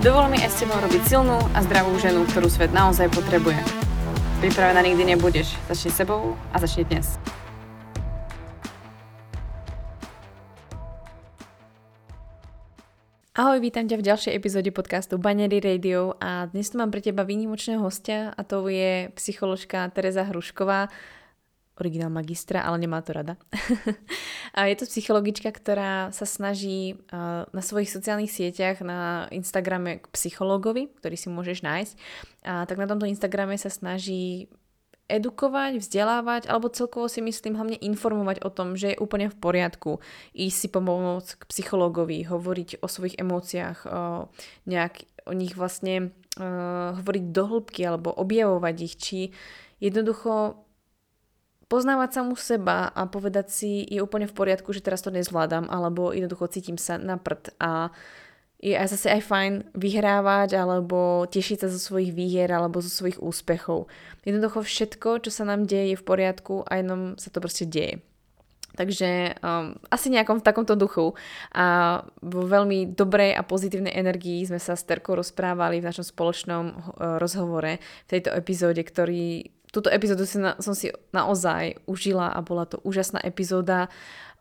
Dovol mi aj s tebou robiť silnú a zdravú ženu, ktorú svet naozaj potrebuje. Pripravená nikdy nebudeš. Začni sebou a začni dnes. Ahoj, vítam ťa v ďalšej epizóde podcastu Banery Radio a dnes tu mám pre teba výnimočného hostia a to je psycholožka Teresa Hrušková, originál magistra, ale nemá to rada. a je to psychologička, ktorá sa snaží na svojich sociálnych sieťach, na Instagrame k psychologovi, ktorý si môžeš nájsť, a tak na tomto Instagrame sa snaží edukovať, vzdelávať, alebo celkovo si myslím hlavne informovať o tom, že je úplne v poriadku ísť si pomôcť k psychologovi, hovoriť o svojich emóciách, o, nejak o nich vlastne uh, hovoriť do hĺbky alebo objavovať ich, či jednoducho poznávať samú seba a povedať si, je úplne v poriadku, že teraz to nezvládam, alebo jednoducho cítim sa na prd a je aj zase aj fajn vyhrávať alebo tešiť sa zo svojich výhier alebo zo svojich úspechov. Jednoducho všetko, čo sa nám deje, je v poriadku a jenom sa to proste deje. Takže um, asi nejakom v takomto duchu a vo veľmi dobrej a pozitívnej energii sme sa s Terkou rozprávali v našom spoločnom uh, rozhovore v tejto epizóde, ktorý túto epizódu si na, som si naozaj užila a bola to úžasná epizóda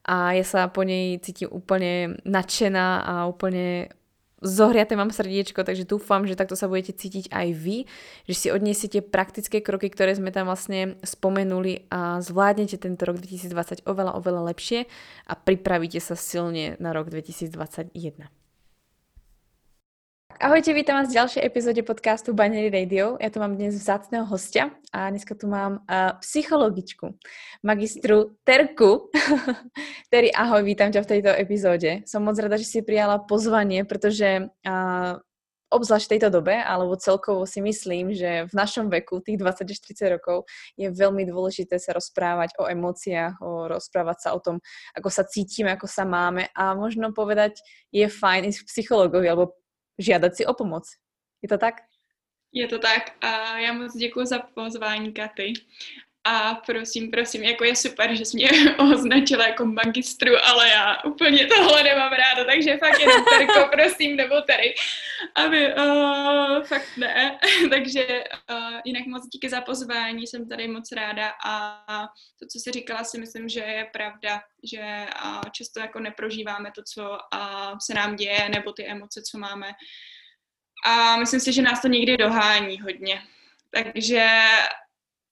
a ja sa po nej cítim úplne nadšená a úplne zohriate mám srdiečko, takže dúfam, že takto sa budete cítiť aj vy, že si odniesiete praktické kroky, ktoré sme tam vlastne spomenuli a zvládnete tento rok 2020 oveľa, oveľa lepšie a pripravíte sa silne na rok 2021. Ahojte, vítam vás v ďalšej epizóde podcastu Banery Radio. Ja tu mám dnes vzácného hostia a dneska tu mám uh, psychologičku, magistru Terku. Terry, ahoj, vítam ťa v tejto epizóde. Som moc rada, že si prijala pozvanie, pretože uh, obzvlášť v tejto dobe, alebo celkovo si myslím, že v našom veku, tých 20 40 rokov, je veľmi dôležité sa rozprávať o emóciách, o rozprávať sa o tom, ako sa cítime, ako sa máme a možno povedať, je fajn ísť k psychologovi alebo žádat si o pomoc. Je to tak? Je to tak a já moc děkuji za pozvání, Katy. A prosím, prosím, jako je super, že jsi mě označila jako magistru, ale já úplně tohle nemám ráda, takže fakt jenom Terko, prosím, nebo tady. Aby, uh, fakt ne. takže uh, jinak moc díky za pozvání, jsem tady moc ráda a to, co jsi říkala, si myslím, že je pravda, že uh, často jako neprožíváme to, co uh, se nám děje, nebo ty emoce, co máme. A myslím si, že nás to někdy dohání hodně. Takže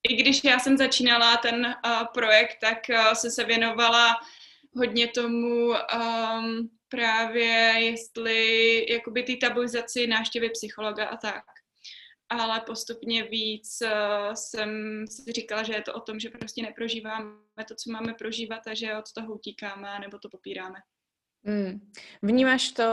i když já jsem začínala ten uh, projekt, tak uh, jsem se věnovala hodně tomu um, právě, jestli jakoby ty tabuizaci návštěvy psychologa a tak. Ale postupně víc uh, jsem si říkala, že je to o tom, že prostě neprožíváme to, co máme prožívat a že od toho utíkáme nebo to popíráme. Mm. Vnímáš to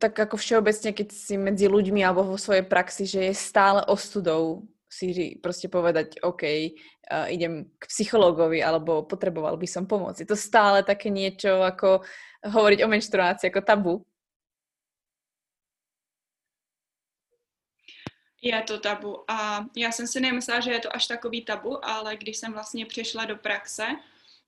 tak ako všeobecne, keď si medzi ľuďmi alebo vo svojej praxi, že je stále ostudou si proste povedať, OK, uh, idem k psychológovi alebo potreboval by som pomoc. Je to stále také niečo ako hovoriť o menštruácii ako tabu? Je to tabu a já jsem si nemyslela, že je to až takový tabu, ale když jsem vlastně přišla do praxe,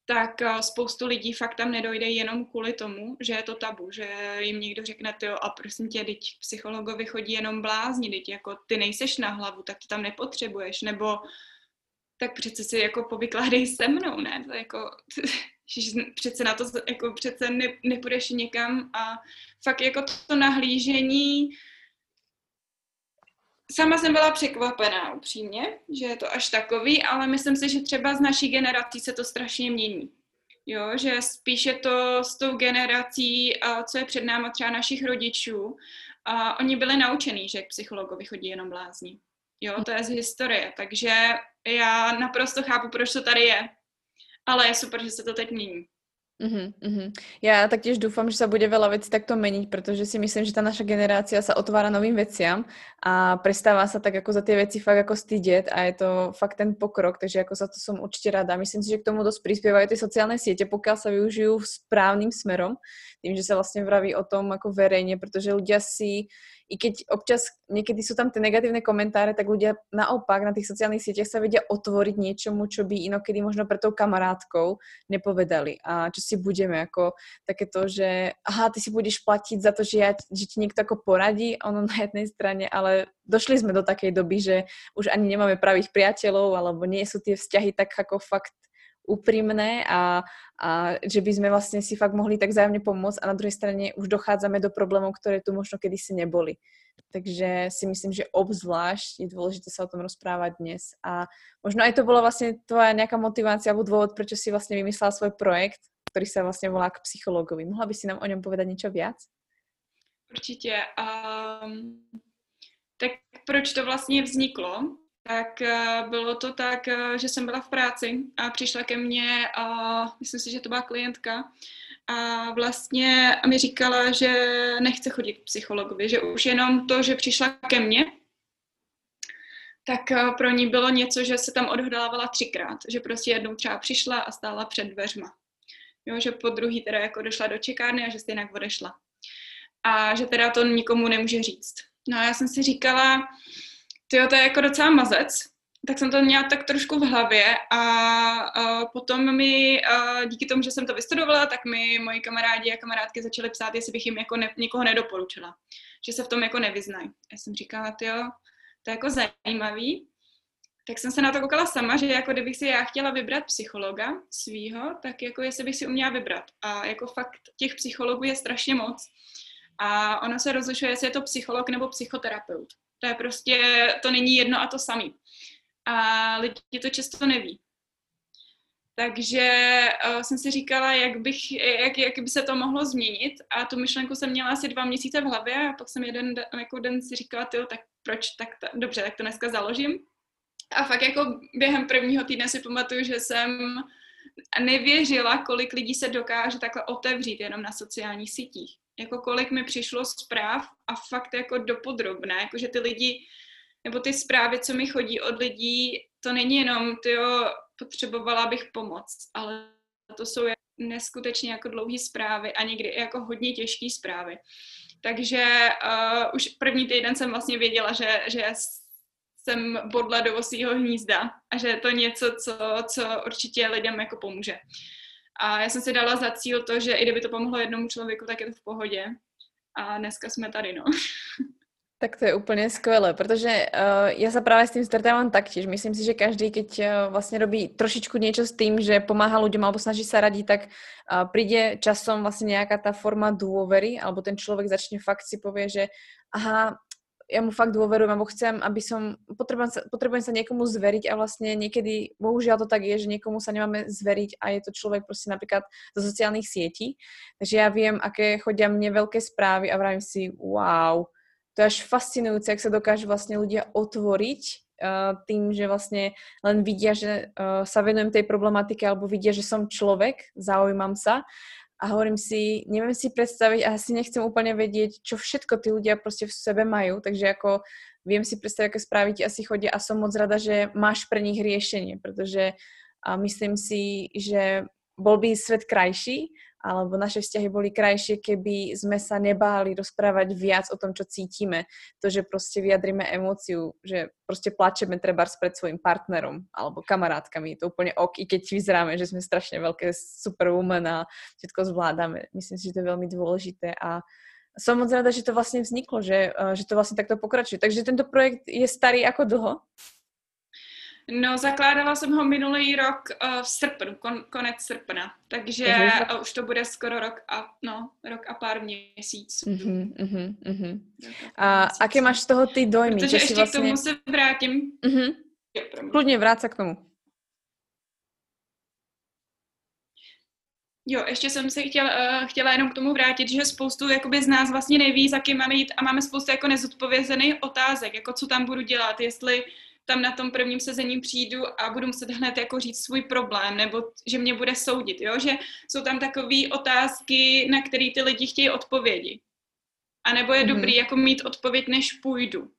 tak eh, spoustu lidí fakt tam nedojde jenom kvůli tomu, že je to tabu, že jim někdo řekne, ty a prosím tě, teď psychologovi chodí jenom blázni, teď jako ty nejseš na hlavu, tak to tam nepotřebuješ, nebo tak přece si jako povykládej se mnou, ne, to jako, přece na to, jako přece ne, nepůjdeš někam a fakt jako to nahlížení, sama jsem byla překvapená upřímně, že je to až takový, ale myslím si, že třeba z naší generací se to strašně mění. Jo, že spíše to s tou generací, co je před náma třeba našich rodičů, a oni byli naučení, že k psychologovi chodí jenom blázni. Jo, to je z historie, takže já naprosto chápu, proč to tady je, ale je super, že se to teď mění. Uh-huh, uh-huh. Ja taktiež dúfam, že sa bude veľa vecí takto meniť, pretože si myslím, že tá naša generácia sa otvára novým veciam a prestáva sa tak ako za tie veci fakt ako stydět a je to fakt ten pokrok, takže ako za to som určite rada. Myslím si, že k tomu dosť prispievajú tie sociálne siete, pokiaľ sa využijú správnym smerom, tým, že sa vlastne vraví o tom ako verejne, pretože ľudia si i keď občas niekedy sú tam tie negatívne komentáre, tak ľudia naopak na tých sociálnych sieťach sa vedia otvoriť niečomu, čo by inokedy možno pre tou kamarátkou nepovedali. A čo si budeme ako takéto, že aha, ty si budeš platiť za to, že, ja, že ti niekto ako poradí, ono na jednej strane, ale došli sme do takej doby, že už ani nemáme pravých priateľov, alebo nie sú tie vzťahy tak ako fakt úprimné a, a že by sme vlastne si fakt mohli tak zájemne pomôcť a na druhej strane už dochádzame do problémov, ktoré tu možno kedysi neboli. Takže si myslím, že obzvlášť je dôležité sa o tom rozprávať dnes. A možno aj to bola vlastne tvoja nejaká motivácia alebo dôvod, prečo si vlastne vymyslela svoj projekt, ktorý sa vlastne volá k psychologovi. Mohla by si nám o ňom povedať niečo viac? Určitě. Um, tak proč to vlastně vzniklo? Tak eh, bylo to tak, eh, že jsem byla v práci a přišla ke mně, a myslím si, že to byla klientka, a vlastně mi říkala, že nechce chodit k psychologovi, že už jenom to, že přišla ke mně, tak eh, pro ní bylo něco, že se tam odhdávala třikrát, že prostě jednou třeba přišla a stála před dveřma. Jo, že po druhý teda jako došla do čekárny a že stejně odešla. A že teda to nikomu nemůže říct. No a já jsem si říkala, tyjo, to je jako docela mazec, tak jsem to měla tak trošku v hlavě a, a potom mi, a díky tomu, že jsem to vystudovala, tak mi moji kamarádi a kamarádky začaly psát, jestli bych jim jako ne, nikoho nedoporučila, že se v tom jako nevyznají. Já jsem říkala, jo, to je jako zajímavý. Tak jsem se na to koukala sama, že jako kdybych si já chtěla vybrat psychologa svýho, tak jako jestli bych si uměla vybrat. A jako fakt těch psychologů je strašně moc. A ono se rozlišuje, jestli je to psycholog nebo psychoterapeut. To je prostě, to není jedno a to samý. A lidi to často neví. Takže uh, jsem si říkala, jak, bych, jak, jak by se to mohlo změnit a tu myšlenku jsem měla asi dva měsíce v hlavě a pak jsem jeden jako den si říkala, tyjo, tak proč, tak to, dobře, tak to dneska založím. A fakt jako během prvního týdne si pamatuju, že jsem nevěřila, kolik lidí se dokáže takhle otevřít jenom na sociálních sítích jako kolik mi přišlo zpráv a fakt jako dopodrobné, jako že ty lidi, nebo ty zprávy, co mi chodí od lidí, to není jenom, tyjo, potřebovala bych pomoc, ale to jsou neskutečně jako dlouhé zprávy a někdy jako hodně těžké zprávy. Takže uh, už první týden jsem vlastně věděla, že, že jsem bodla do osího hnízda a že je to něco, co, co určitě lidem jako pomůže. A já jsem si dala za cíl to, že i kdyby to pomohlo jednomu člověku, tak je to v pohodě. A dneska jsme tady, no. Tak to je úplně skvělé, protože uh, já se právě s tím stretávám taktiež. Myslím si, že každý, keď uh, vlastně robí trošičku něco s tím, že pomáhá lidem alebo snaží se radit, tak uh, přijde časom vlastně nějaká ta forma důvery, alebo ten člověk začne fakt si pově, že aha, ja mu fakt dôverujem, alebo chcem, aby som, potrebujem sa, potrebujem sa niekomu zveriť a vlastne niekedy, bohužiaľ to tak je, že niekomu sa nemáme zveriť a je to človek proste napríklad zo sociálnych sietí. Takže ja viem, aké chodia mne veľké správy a vravím si, wow, to je až fascinujúce, ak sa dokážu vlastne ľudia otvoriť uh, tým, že vlastne len vidia, že uh, sa venujem tej problematike alebo vidia, že som človek, zaujímam sa a hovorím si, neviem si predstaviť a asi nechcem úplne vedieť, čo všetko tí ľudia proste v sebe majú, takže ako viem si predstaviť, aké správy ti asi chodia a som moc rada, že máš pre nich riešenie, pretože a myslím si, že bol by svet krajší, alebo naše vzťahy boli krajšie, keby sme sa nebáli rozprávať viac o tom, čo cítime. To, že proste vyjadrime emóciu, že proste plačeme treba pred svojim partnerom alebo kamarátkami. Je to úplne ok, i keď vyzeráme, že sme strašne veľké superwoman a všetko zvládame. Myslím si, že to je veľmi dôležité a som moc rada, že to vlastne vzniklo, že, že to vlastne takto pokračuje. Takže tento projekt je starý ako dlho? No, zakládala jsem ho minulý rok uh, v srpnu, kon, konec srpna, takže uh, už to bude skoro rok a, no, rok a pár měsíců. Uh-huh, uh-huh, uh-huh. A aké máš z toho ty dojmy? Protože ještě vlastně... k tomu se vrátím. Uh-huh. Kludně vrát se k tomu. Jo, ještě jsem se chtěla, uh, chtěla jenom k tomu vrátit, že spoustu jakoby z nás vlastně neví, za kým máme jít a máme spoustu jako nezodpovězených otázek, jako co tam budu dělat, jestli tam na tom prvním sezení přijdu a budu muset hned jako říct svůj problém, nebo že mě bude soudit, jo? že jsou tam takové otázky, na které ty lidi chtějí odpovědi. A nebo je mm-hmm. dobrý jako mít odpověď, než půjdu.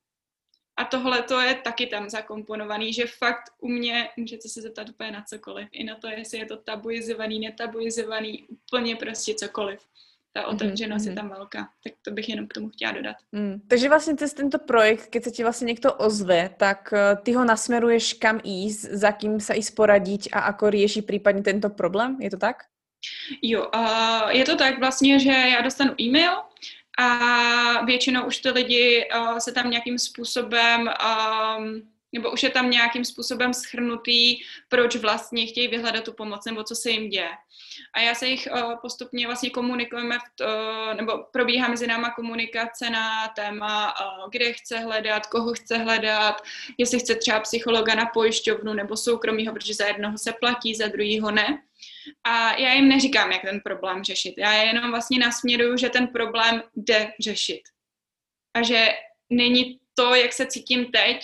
A tohle to je taky tam zakomponovaný, že fakt u mě můžete se zeptat úplně na cokoliv. I na to, jestli je to tabuizovaný, netabuizovaný, úplně prostě cokoliv. Ta mhm, otevřenost mm-hmm. je tam velká. Tak to bych jenom k tomu chtěla dodat. Mm. Takže vlastně cez tento projekt, keď se ti vlastně někdo ozve, tak eh, ty ho nasmeruješ kam ísť, za kým se i sporadiť a ako rieši případně tento problém? Je to tak? Jo, uh, je to tak vlastně, že já dostanu e-mail, a většinou už ty lidi uh, se tam nějakým způsobem um, nebo už je tam nějakým způsobem schrnutý, proč vlastně chtějí vyhledat tu pomoc nebo co se jim děje. A já se jich uh, postupně vlastně komunikujeme, v to, nebo probíhá mezi náma komunikace na téma, uh, kde chce hledat, koho chce hledat, jestli chce třeba psychologa na pojišťovnu nebo soukromýho, protože za jednoho se platí, za druhýho ne. A já jim neříkám, jak ten problém řešit. Já jenom vlastně nasměruju, že ten problém jde řešit. A že není to, jak se cítím teď,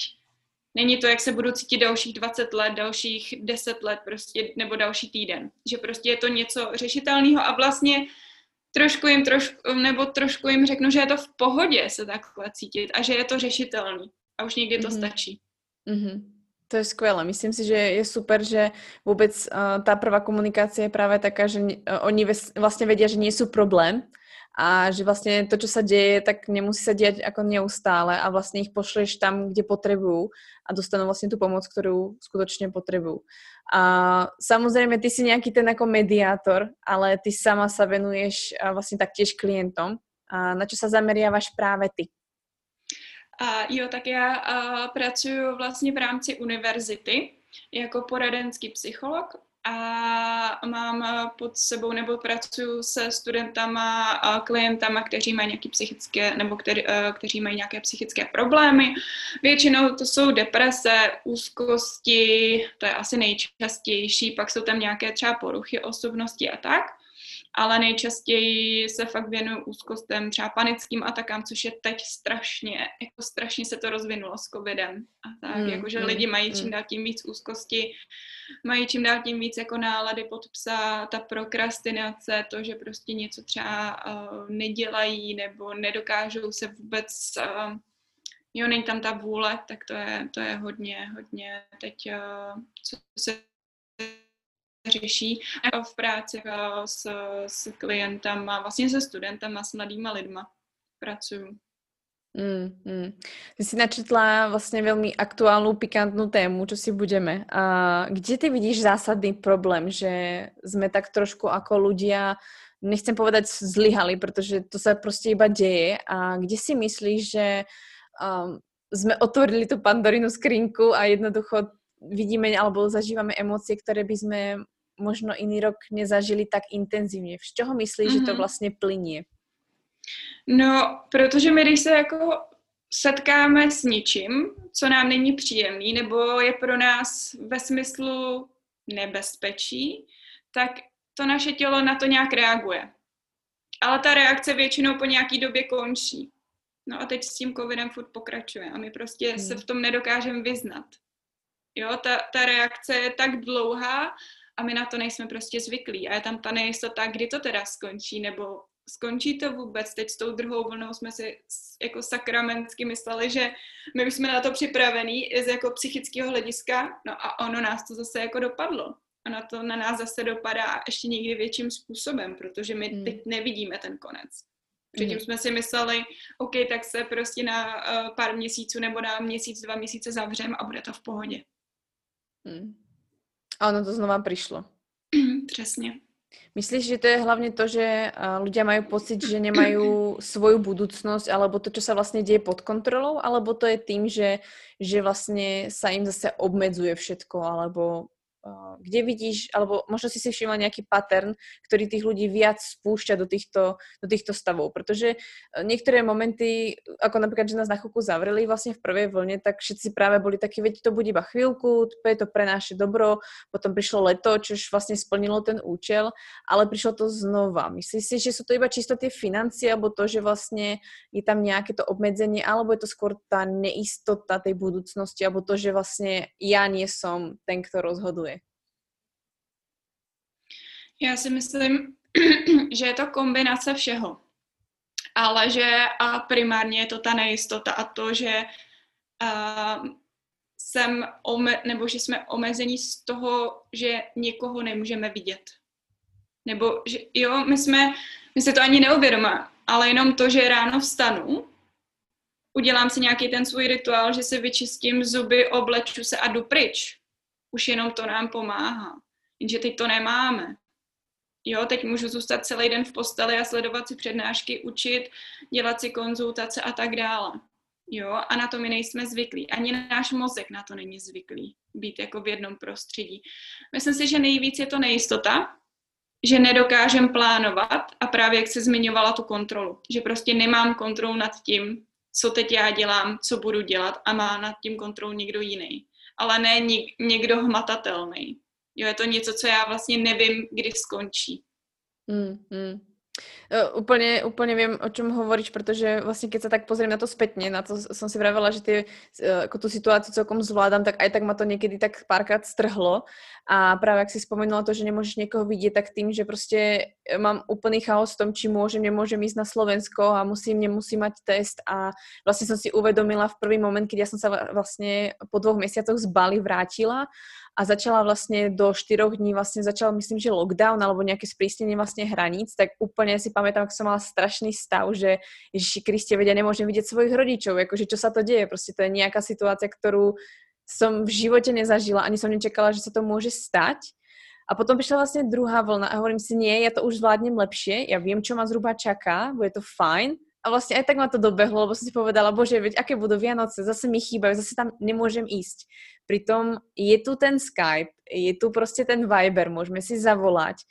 není to, jak se budu cítit dalších 20 let, dalších 10 let prostě, nebo další týden. Že prostě je to něco řešitelného a vlastně trošku jim, trošku, nebo trošku jim řeknu, že je to v pohodě se takhle cítit a že je to řešitelný. A už někdy to mm-hmm. stačí. Mm-hmm. To je skvělé. Myslím si, že je super, že vůbec uh, ta prvá komunikácia je právě taká, že uh, oni vlastně vědí, že sú problém a že vlastně to, co se děje, tak nemusí se dělat jako neustále a vlastně ich pošleš tam, kde potřebují a dostanou vlastně tu pomoc, kterou skutečně potřebují. A samozřejmě ty si nějaký ten jako mediátor, ale ty sama sa venuješ vlastně taktiež klientom. A na čo sa zameriavaš právě ty? A jo, tak já a, pracuji vlastně v rámci univerzity jako poradenský psycholog a mám pod sebou nebo pracuji se studentama a klientama, kteří mají nějaké psychické nebo který, kteří mají nějaké psychické problémy. Většinou to jsou deprese, úzkosti, to je asi nejčastější, pak jsou tam nějaké třeba poruchy osobnosti a tak ale nejčastěji se fakt věnuju úzkostem, třeba panickým atakám, což je teď strašně, jako strašně se to rozvinulo s covidem. A tak, mm, jakože mm, lidi mají čím mm. dál tím víc úzkosti, mají čím dál tím víc jako nálady pod psa, ta prokrastinace, to, že prostě něco třeba uh, nedělají nebo nedokážou se vůbec uh, jo, není tam ta vůle, tak to je, to je hodně, hodně teď, uh, co se řeší v práci s, s klientama, vlastně se studentama, s mladýma lidma pracuju. Mm, mm. Ty si načetla vlastně velmi aktuálnu, pikantnou tému, čo si budeme. A kde ty vidíš zásadný problém, že jsme tak trošku jako ľudia, nechcem povedať zlyhali, protože to se prostě iba děje. A kde si myslíš, že um, jsme otvorili tu pandorinu skrinku a jednoducho vidíme alebo zažívame emócie, které by sme možno iný rok nezažili tak intenzivně. Z čeho myslíš, mm-hmm. že to mhm. vlastně plynie? No, protože my, když se jako setkáme s ničím, co nám není příjemný, nebo je pro nás ve smyslu nebezpečí, tak to naše tělo na to nějak reaguje. Ale ta reakce většinou po nějaký době končí. No a teď s tím covidem furt pokračuje a my prostě hmm. se v tom nedokážeme vyznat. Jo, ta, ta reakce je tak dlouhá a my na to nejsme prostě zvyklí. A je tam ta nejistota, kdy to teda skončí, nebo skončí to vůbec. Teď s tou druhou vlnou jsme si jako sakramentsky mysleli, že my už jsme na to připravení z jako psychického hlediska, no a ono nás to zase jako dopadlo. A na to na nás zase dopadá ještě někdy větším způsobem, protože my hmm. teď nevidíme ten konec. Předtím hmm. jsme si mysleli, OK, tak se prostě na uh, pár měsíců nebo na měsíc, dva měsíce zavřem a bude to v pohodě. Hmm. A ono to znova přišlo. Přesně. Myslíš, že to je hlavně to, že ľudia mají pocit, že nemají svoju budoucnost, alebo to, co se vlastně děje pod kontrolou, alebo to je tým, že, že vlastně sa im zase obmedzuje všetko, alebo kde vidíš, alebo možno si si všimla nejaký pattern, ktorý tých ľudí viac spúšťa do týchto, do týchto stavov, protože eh, niektoré momenty, ako napríklad, že nás na chvíľku zavreli vlastne v prvej vlne, tak všetci práve boli takí, veď to bude iba chvíľku, to je to pre naše dobro, potom prišlo leto, čož vlastne splnilo ten účel, ale prišlo to znova. Myslíš si, že sú to iba čisto tie financie, alebo to, že vlastne je tam nejaké to obmedzenie, alebo je to skôr tá neistota tej budúcnosti, alebo to, že vlastne ja nie som ten, kto rozhoduje? Já si myslím, že je to kombinace všeho. Ale že a primárně je to ta nejistota a to, že a, jsem ome, nebo že jsme omezení z toho, že někoho nemůžeme vidět. Nebo že jo, my jsme, my si to ani neuvědomíme, ale jenom to, že ráno vstanu, udělám si nějaký ten svůj rituál, že si vyčistím zuby, obleču se a jdu pryč. Už jenom to nám pomáhá. Jenže teď to nemáme. Jo, teď můžu zůstat celý den v posteli a sledovat si přednášky, učit, dělat si konzultace a tak dále. Jo, a na to my nejsme zvyklí. Ani náš mozek na to není zvyklý být jako v jednom prostředí. Myslím si, že nejvíc je to nejistota, že nedokážem plánovat a právě jak se zmiňovala tu kontrolu, že prostě nemám kontrolu nad tím, co teď já dělám, co budu dělat a má nad tím kontrolu někdo jiný. Ale ne někdo hmatatelný. Jo, je to něco, co já vlastně nevím, kdy skončí. Mm, mm. Uh, úplne, úplne viem, o čom hovoríš, pretože vlastne keď sa tak pozriem na to spätne, na to som si vravela, že tie, uh, ako tú situáciu celkom zvládam, tak aj tak ma to niekedy tak párkrát strhlo a práve ak si spomenula to, že nemôžeš niekoho vidieť, tak tým, že proste mám úplný chaos v tom, či môžem, nemôžem ísť na Slovensko a musím, nemusím mať test. A vlastne som si uvedomila v prvý moment, keď ja som sa vlastne po dvoch mesiacoch z Bali vrátila a začala vlastne do 4 dní vlastne začal, myslím, že lockdown alebo nejaké sprísnenie vlastne hraníc, tak úplne si pamätám, ako som mala strašný stav, že Ježiši Kriste, vedia, nemôžem vidieť svojich rodičov, akože čo sa to deje, proste to je nejaká situácia, ktorú som v živote nezažila, ani som nečakala, že sa to môže stať. A potom prišla vlastne druhá vlna a hovorím si, nie, ja to už zvládnem lepšie, ja viem, čo ma zhruba čaká, bude to fajn, a vlastne aj tak ma to dobehlo, lebo som si povedala, bože, veď aké budú Vianoce, zase mi chýbajú, zase tam nemôžem ísť. Pritom je tu ten Skype, je tu proste ten Viber, môžeme si zavolať,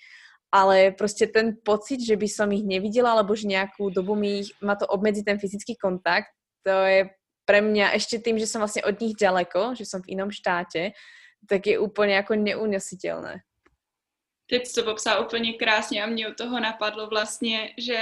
ale proste ten pocit, že by som ich nevidela, alebo že nejakú dobu mi ma to obmedzi ten fyzický kontakt, to je pre mňa ešte tým, že som vlastne od nich ďaleko, že som v inom štáte, tak je úplne ako neunesiteľné. Teď to popsal úplně krásně a mě u toho napadlo vlastně, že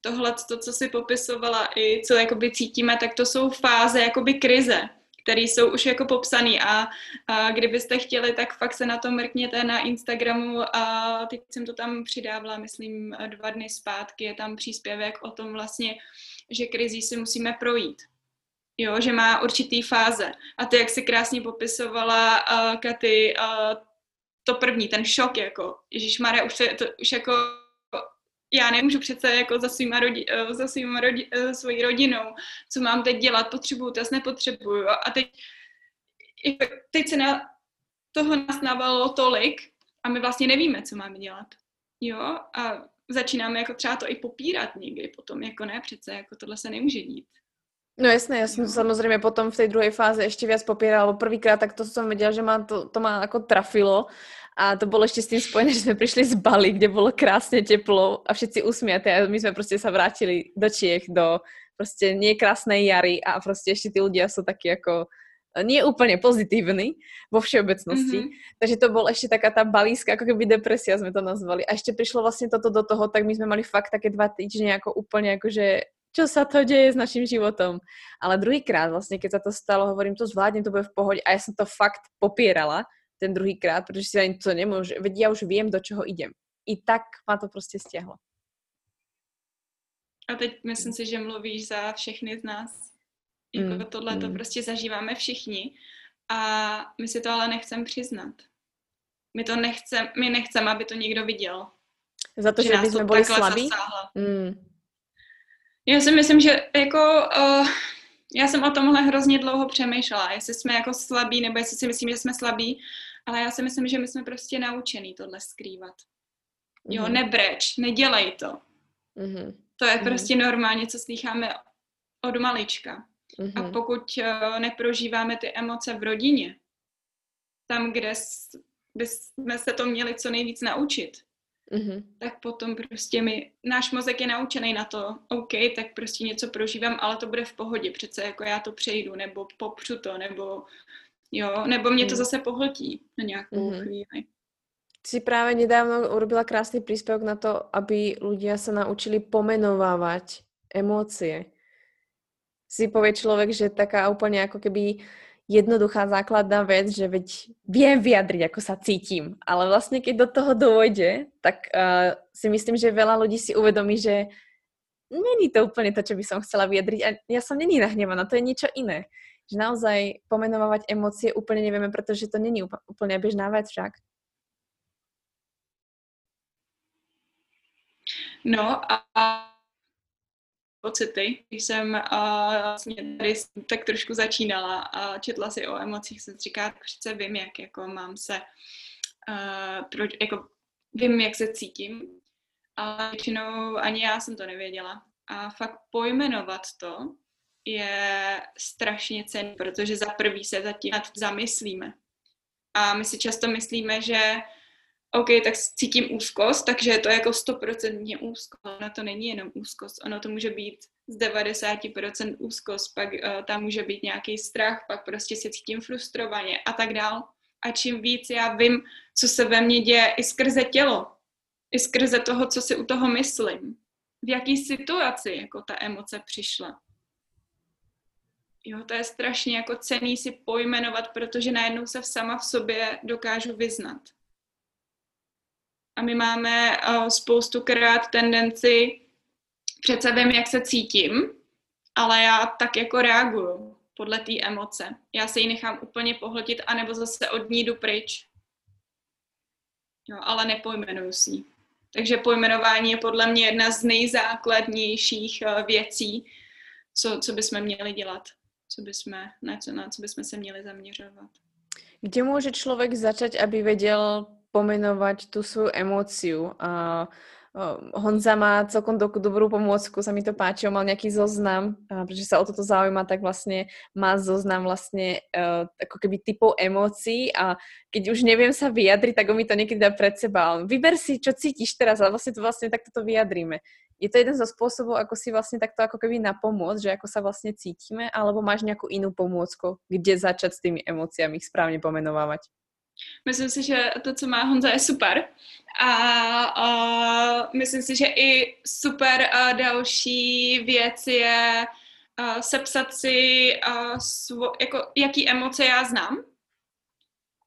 tohle, to, co si popisovala i co jakoby cítíme, tak to jsou fáze jakoby krize, které jsou už jako popsané a, a kdybyste chtěli, tak fakt se na to mrkněte na Instagramu a teď jsem to tam přidávala, myslím, dva dny zpátky, je tam příspěvek o tom vlastně, že krizí si musíme projít. Jo, že má určitý fáze. A ty, jak si krásně popisovala uh, Katy, uh, to první, ten šok, jako, Mare, už, to, už jako já nemůžu přece jako za svýma, rodi, eh, za svýma rodi, svojí rodinou, co mám teď dělat, potřebuju, to nepotřebuju. A teď, teď se na toho nás navalilo tolik a my vlastně nevíme, co máme dělat. Jo, a začínáme jako třeba to i popírat někdy potom, jako ne, přece, jako tohle se nemůže dít. No jasné, ja som no. samozrejme potom v tej druhej fáze ešte viac popierala, lebo prvýkrát tak to som vedela, že ma to, to ma ako trafilo a to bolo ešte s tým spojené, že sme prišli z Bali, kde bolo krásne teplo a všetci usmiaté a my sme proste sa vrátili do Čiech, do proste niekrásnej jary a proste ešte tí ľudia sú takí ako nie úplne pozitívny vo všeobecnosti. Mm-hmm. Takže to bol ešte taká tá balíska, ako keby depresia sme to nazvali. A ešte prišlo vlastne toto do toho, tak my sme mali fakt také dva týždne ako úplne akože čo sa to deje s našim životom. Ale druhýkrát vlastne, keď sa to stalo, hovorím, to zvládnem, to bude v pohode. A ja som to fakt popierala ten druhýkrát, protože si ani to nemôže, veď ja už viem, do čeho idem. I tak ma to prostě stiahlo. A teď myslím si, že mluvíš za všechny z nás. Jako mm, tohle mm. to prostě zažíváme všichni a my si to ale nechceme přiznat. My to nechceme, my nechceme, aby to někdo viděl. Za to, že, že by jsme byli slabí? Mm. Já si myslím, že jako uh, já jsem o tomhle hrozně dlouho přemýšlela, jestli jsme jako slabí, nebo jestli si myslím, že jsme slabí, ale já si myslím, že my jsme prostě naučený tohle skrývat. Jo, mm-hmm. nebreč, nedělej to. Mm-hmm. To je mm-hmm. prostě normálně, co slycháme od malička. Mm-hmm. A pokud uh, neprožíváme ty emoce v rodině, tam, kde, bychom se to měli co nejvíc naučit, mm-hmm. tak potom prostě mi, náš mozek je naučený na to, OK, tak prostě něco prožívám, ale to bude v pohodě, přece jako já to přejdu, nebo popřu to, nebo jo, nebo mě to mm. zase pohltí na nějakou mm-hmm. chvíli. Si práve nedávno urobila krásny príspevok na to, aby ľudia sa naučili pomenovávať emócie. Si povie človek, že taká úplne ako keby jednoduchá základná vec, že veď viem vyjadriť, ako sa cítim. Ale vlastne, keď do toho dôjde, tak uh, si myslím, že veľa ľudí si uvedomí, že není to úplne to, čo by som chcela vyjadriť. A ja som není nahnevaná, to je niečo iné. Že naozaj pomenovať emócie úplne nevieme, pretože to není úplne bežná vec však. No a pocity. Když jsem uh, vlastně tady tak trošku začínala a četla si o emocích, jsem říká, přece vím, jak jako mám se, uh, proč, jako vím, jak se cítím, ale většinou ani já jsem to nevěděla. A fakt pojmenovat to je strašně cenné, protože za prvý se zatím zamyslíme. A my si často myslíme, že OK, tak cítím úzkost, takže je to jako stoprocentně úzkost. Ono to není jenom úzkost, ono to může být z 90% úzkost, pak uh, tam může být nějaký strach, pak prostě se cítím frustrovaně a tak dál. A čím víc já vím, co se ve mně děje i skrze tělo, i skrze toho, co si u toho myslím, v jaký situaci jako ta emoce přišla. Jo, to je strašně jako cený si pojmenovat, protože najednou se sama v sobě dokážu vyznat. A my máme uh, spoustu krát tendenci, přece vím, jak se cítím, ale já tak jako reaguju podle té emoce. Já se ji nechám úplně pohltit, anebo zase od ní jdu pryč. Jo, ale nepojmenuju si. Takže pojmenování je podle mě jedna z nejzákladnějších uh, věcí, co, co bychom měli dělat, co bychom, na, co, na co bychom se měli zaměřovat. Kde může člověk začať, aby věděl, pomenovať tú svoju emóciu. Honza má celkom do, dobrú pomôcku, sa mi to páči, on mal nejaký zoznam, pretože sa o toto zaujíma, tak vlastne má zoznam vlastne uh, ako keby typov emócií a keď už neviem sa vyjadriť, tak on mi to niekedy dá pred seba. On, vyber si, čo cítiš teraz a vlastne to vlastne takto to vyjadríme. Je to jeden zo spôsobov, ako si vlastne takto ako keby napomôcť, že ako sa vlastne cítime, alebo máš nejakú inú pomôcku, kde začať s tými emóciami správne pomenovávať? Myslím si, že to, co má Honza, je super. A, a myslím si, že i super a další věc je a, sepsat si, a, svo, jako, jaký emoce já znám.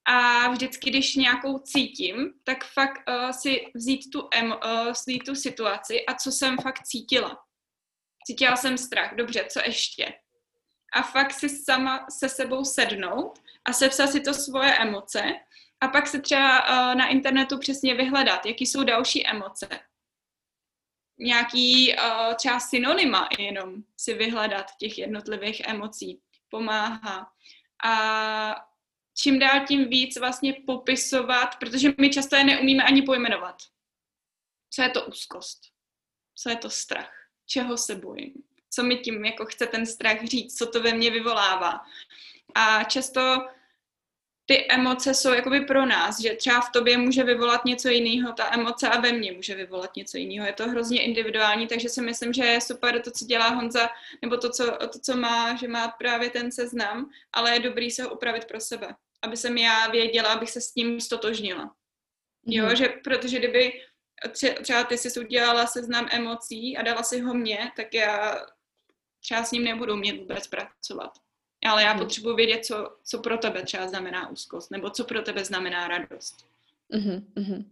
A vždycky, když nějakou cítím, tak fakt uh, si vzít tu, emo, uh, vzít tu situaci a co jsem fakt cítila. Cítila jsem strach, dobře, co ještě? A fakt si sama se sebou sednout a sepsat si to svoje emoce a pak se třeba uh, na internetu přesně vyhledat, jaký jsou další emoce. Nějaký uh, třeba synonyma jenom si vyhledat těch jednotlivých emocí pomáhá. A čím dál tím víc vlastně popisovat, protože my často je neumíme ani pojmenovat. Co je to úzkost? Co je to strach? Čeho se bojím? Co mi tím jako chce ten strach říct? Co to ve mně vyvolává? A často ty emoce jsou jakoby pro nás, že třeba v tobě může vyvolat něco jiného, ta emoce a ve mně může vyvolat něco jiného. Je to hrozně individuální, takže si myslím, že je super to, co dělá Honza, nebo to, co, to, co má, že má právě ten seznam, ale je dobrý se ho upravit pro sebe, aby jsem já věděla, abych se s tím stotožnila. Mm-hmm. Jo, že protože kdyby třeba ty jsi udělala seznam emocí a dala si ho mně, tak já třeba s ním nebudu mět vůbec pracovat ale já hmm. potřebuji vědět, co, co pro tebe třeba znamená úzkost, nebo co pro tebe znamená radost. Uh-huh, uh-huh.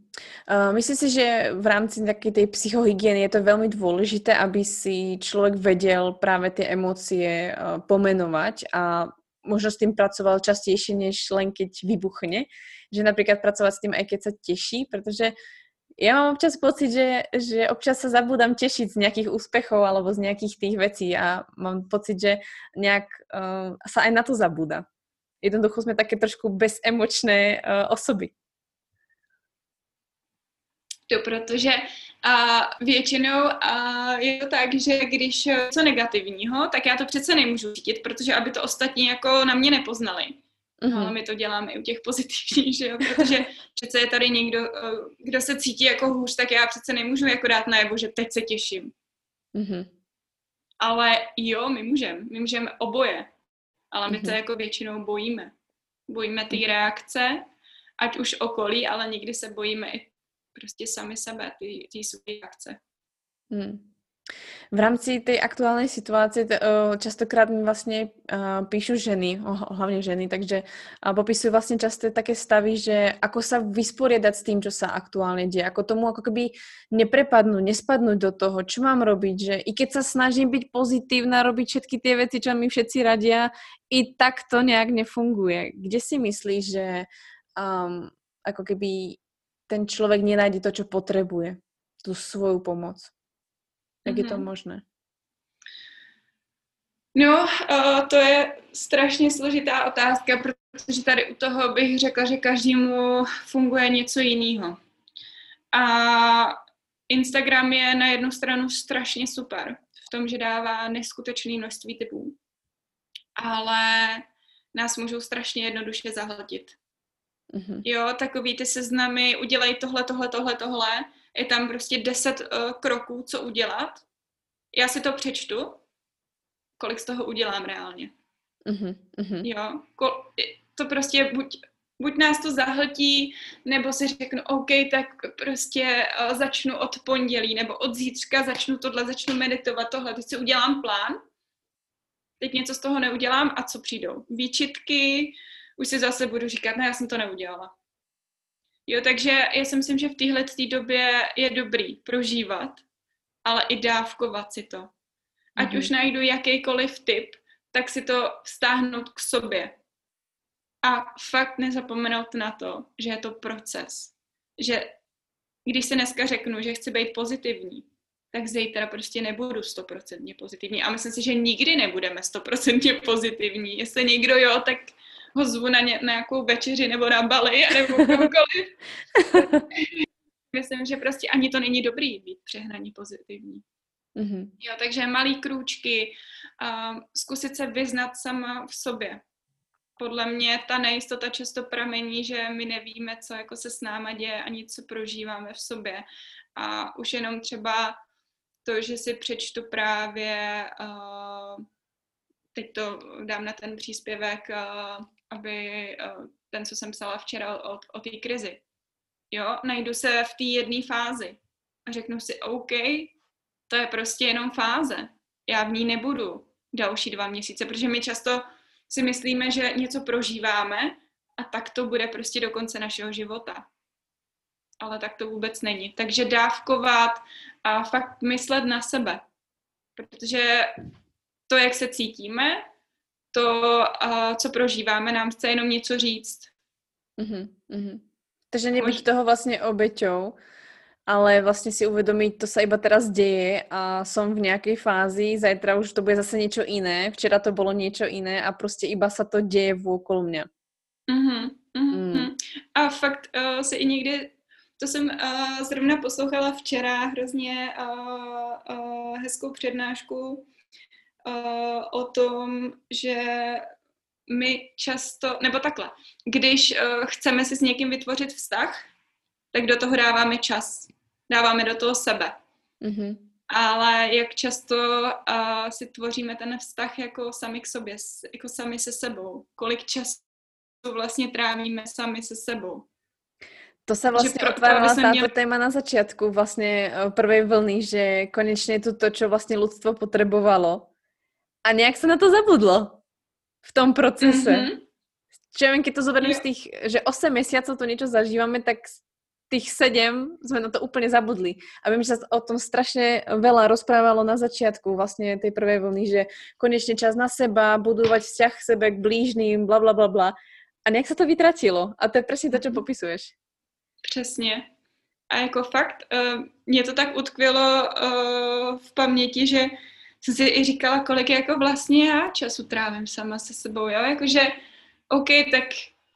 Uh, myslím si, že v rámci takej tej psychohygieny je to veľmi dôležité, aby si človek vedel práve tie emócie uh, pomenovať a možno s tým pracoval častejšie, než len keď vybuchne. Že napríklad pracovať s tým aj keď sa teší, pretože ja mám občas pocit, že, že občas sa zabúdam tešiť z nejakých úspechov alebo z nejakých tých vecí a mám pocit, že nejak uh, sa aj na to zabúda. Jednoducho sme také trošku bezemočné uh, osoby. To protože a většinou a je to tak, že když co negativního, tak já to přece nemůžu cítit, protože aby to ostatní jako na mě nepoznali, Mm-hmm. Ale my to děláme i u těch pozitivních, že jo? Protože přece je tady někdo, eh, kdo se cítí jako hůř, tak já přece nemůžu jako dát najevo, že teď se těším. Mm-hmm. Ale jo, my můžeme. My můžeme oboje. Ale my mm-hmm. to jako většinou bojíme. Bojíme ty reakce, ať už okolí, ale někdy se bojíme i prostě sami sebe, ty, ty své reakce. Mm. V rámci tej aktuálnej situácie častokrát mi vlastne píšu ženy, hlavne ženy, takže popisujú vlastne často také stavy, že ako sa vysporiadať s tým, čo sa aktuálne deje, ako tomu ako keby neprepadnúť, nespadnúť do toho, čo mám robiť, že i keď sa snažím byť pozitívna, robiť všetky tie veci, čo mi všetci radia, i tak to nejak nefunguje. Kde si myslíš, že um, ako keby ten človek nenájde to, čo potrebuje, tú svoju pomoc? Jak mm-hmm. je to mhm. možné? No, uh, to je strašně složitá otázka, protože tady u toho bych řekla, že každému funguje něco jiného. A Instagram je na jednu stranu strašně super v tom, že dává neskutečné množství typů, ale nás můžou strašně jednoduše zahltit. Mm-hmm. Jo, takový ty seznamy, udělej tohle, tohle, tohle, tohle je tam prostě deset uh, kroků, co udělat. Já si to přečtu, kolik z toho udělám reálně. Uh-huh. Jo, kol, to prostě buď, buď nás to zahltí, nebo si řeknu, OK, tak prostě uh, začnu od pondělí, nebo od zítřka začnu tohle, začnu meditovat tohle, teď si udělám plán, teď něco z toho neudělám a co přijdou? Výčitky, už si zase budu říkat, ne, já jsem to neudělala. Jo, takže já si myslím, že v téhle době je dobrý prožívat, ale i dávkovat si to. Ať mm-hmm. už najdu jakýkoliv tip, tak si to vztáhnout k sobě. A fakt nezapomenout na to, že je to proces. Že když se dneska řeknu, že chci být pozitivní, tak zítra prostě nebudu stoprocentně pozitivní. A myslím si, že nikdy nebudeme stoprocentně pozitivní. Jestli někdo jo, tak ho zvu na, ně, na nějakou večeři nebo na Bali nebo kamkoliv. Myslím, že prostě ani to není dobrý být přehnaně pozitivní. Mm-hmm. Jo, takže malý krůčky, uh, zkusit se vyznat sama v sobě. Podle mě ta nejistota často pramení, že my nevíme, co jako se s náma děje ani co prožíváme v sobě. A už jenom třeba to, že si přečtu právě, uh, teď to dám na ten příspěvek, uh, aby uh, ten, co jsem psala včera o, o té krizi. Jo, najdu se v té jedné fázi a řeknu si, OK, to je prostě jenom fáze. Já v ní nebudu další dva měsíce, protože my často si myslíme, že něco prožíváme a tak to bude prostě do konce našeho života. Ale tak to vůbec není. Takže dávkovat a fakt myslet na sebe. Protože to, jak se cítíme, to, co prožíváme, nám chce jenom něco říct. Mm-hmm, mm-hmm. Takže nebyť toho vlastně obeťou, ale vlastně si uvědomit, to se iba teraz děje a som v nějaké fázi, zajtra už to bude zase něco jiné, včera to bylo něco jiné a prostě iba sa to děje okolo mě. Mm-hmm, mm-hmm. Mm. A fakt uh, se i někdy, to jsem uh, zrovna poslouchala včera hrozně uh, uh, hezkou přednášku uh, o tom, že my často, nebo takhle, když uh, chceme si s někým vytvořit vztah, tak do toho dáváme čas, dáváme do toho sebe. Mm-hmm. Ale jak často uh, si tvoříme ten vztah jako sami k sobě, jako sami se sebou. Kolik času vlastně trávíme sami se sebou. To sa vlastne pro, otvárala táto měl... téma na začiatku vlastne prvej vlny, že konečne je to to, čo vlastne ľudstvo potrebovalo. A nejak sa na to zabudlo v tom procese. Mm-hmm. Keď to zoberiem z tých, že 8 mesiacov to niečo zažívame, tak tých 7 sme na to úplne zabudli. A viem, že sa o tom strašne veľa rozprávalo na začiatku vlastne tej prvej vlny, že konečne čas na seba, budovať vzťah k sebe, k blížným, bla, bla, bla, bla. A nejak sa to vytratilo. A to je presne to, čo mhm. popisuješ. Přesně. A jako fakt, uh, mě to tak utkvělo uh, v paměti, že jsem si i říkala, kolik jako vlastně já času trávím sama se sebou, jo, jakože OK, tak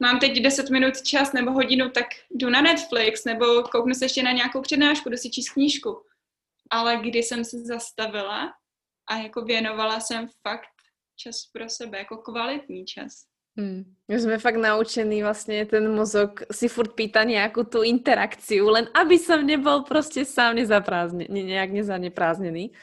mám teď 10 minut čas nebo hodinu, tak jdu na Netflix nebo kouknu se ještě na nějakou přednášku, jdu si číst knížku. Ale kdy jsem se zastavila a jako věnovala jsem fakt čas pro sebe, jako kvalitní čas. Hmm. My sme fakt naučení vlastne ten mozog si furt pýta nejakú tú interakciu, len aby som nebol proste sám nezaprázne, ne, nejak nezaneprázdnený.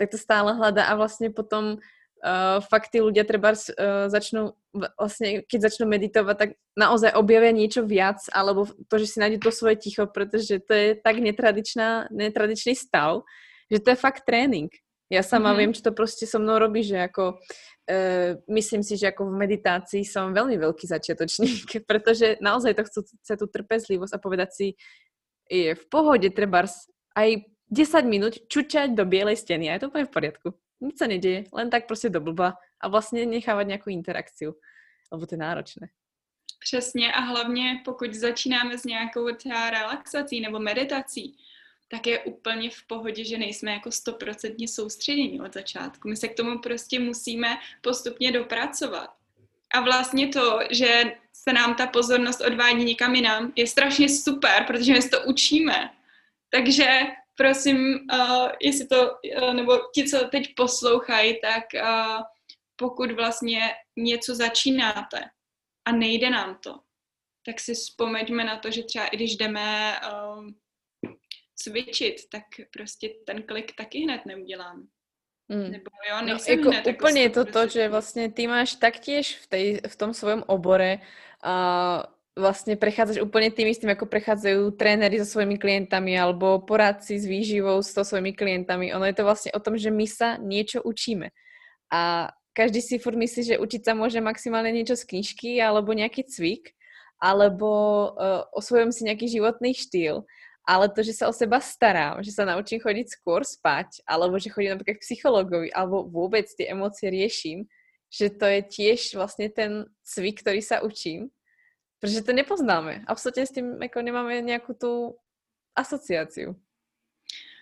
Tak to stále hľadá a vlastne potom uh, fakt tí ľudia treba uh, začnú, vlastne keď začnú meditovať, tak naozaj objavia niečo viac, alebo to, že si nájdu to svoje ticho, pretože to je tak netradičná, netradičný stav, že to je fakt trénink. Ja sama mm-hmm. viem, čo to proste so mnou robí, že ako Uh, myslím si, že ako v meditácii som veľmi veľký začiatočník, pretože naozaj to chcú chce tú trpezlivosť a povedať si, je v pohode treba aj 10 minút čučať do bielej steny a je to úplne v poriadku. Nic sa nedieje, len tak prostě do blba a vlastně nechávat nějakou interakciu, lebo to je náročné. Přesně a hlavně pokud začínáme s nějakou třeba relaxací nebo meditací, tak je úplně v pohodě, že nejsme jako stoprocentně soustředění od začátku. My se k tomu prostě musíme postupně dopracovat. A vlastně to, že se nám ta pozornost odvádí někam jinam, je strašně super, protože my se to učíme. Takže prosím, uh, jestli to, uh, nebo ti, co teď poslouchají, tak uh, pokud vlastně něco začínáte a nejde nám to, tak si vzpomeňme na to, že třeba i když jdeme uh, cvičit, tak prostě ten klik taky hned neudělám. Mm. Nebo jo, no, jako hned, úplně jako je to to, že vlastně ty máš taktiež v, tej, v tom svojom obore a vlastně prechádzaš úplně tým istým, jako prechádzajú tréneri so svojimi klientami alebo poradci s výživou so svojimi klientami. Ono je to vlastně o tom, že my sa niečo učíme. A každý si furt myslí, že učiť sa môže maximálne niečo z knižky alebo nejaký cvik, alebo uh, osvojím si nejaký životný štýl ale to, že sa o seba starám, že sa naučím chodiť skôr spať, alebo že chodím napríklad k psychologovi, alebo vôbec tie emócie riešim, že to je tiež vlastne ten cvik, ktorý sa učím, protože to nepoznáme. Absolutně s tím jako nemáme nějakou tu asociaci.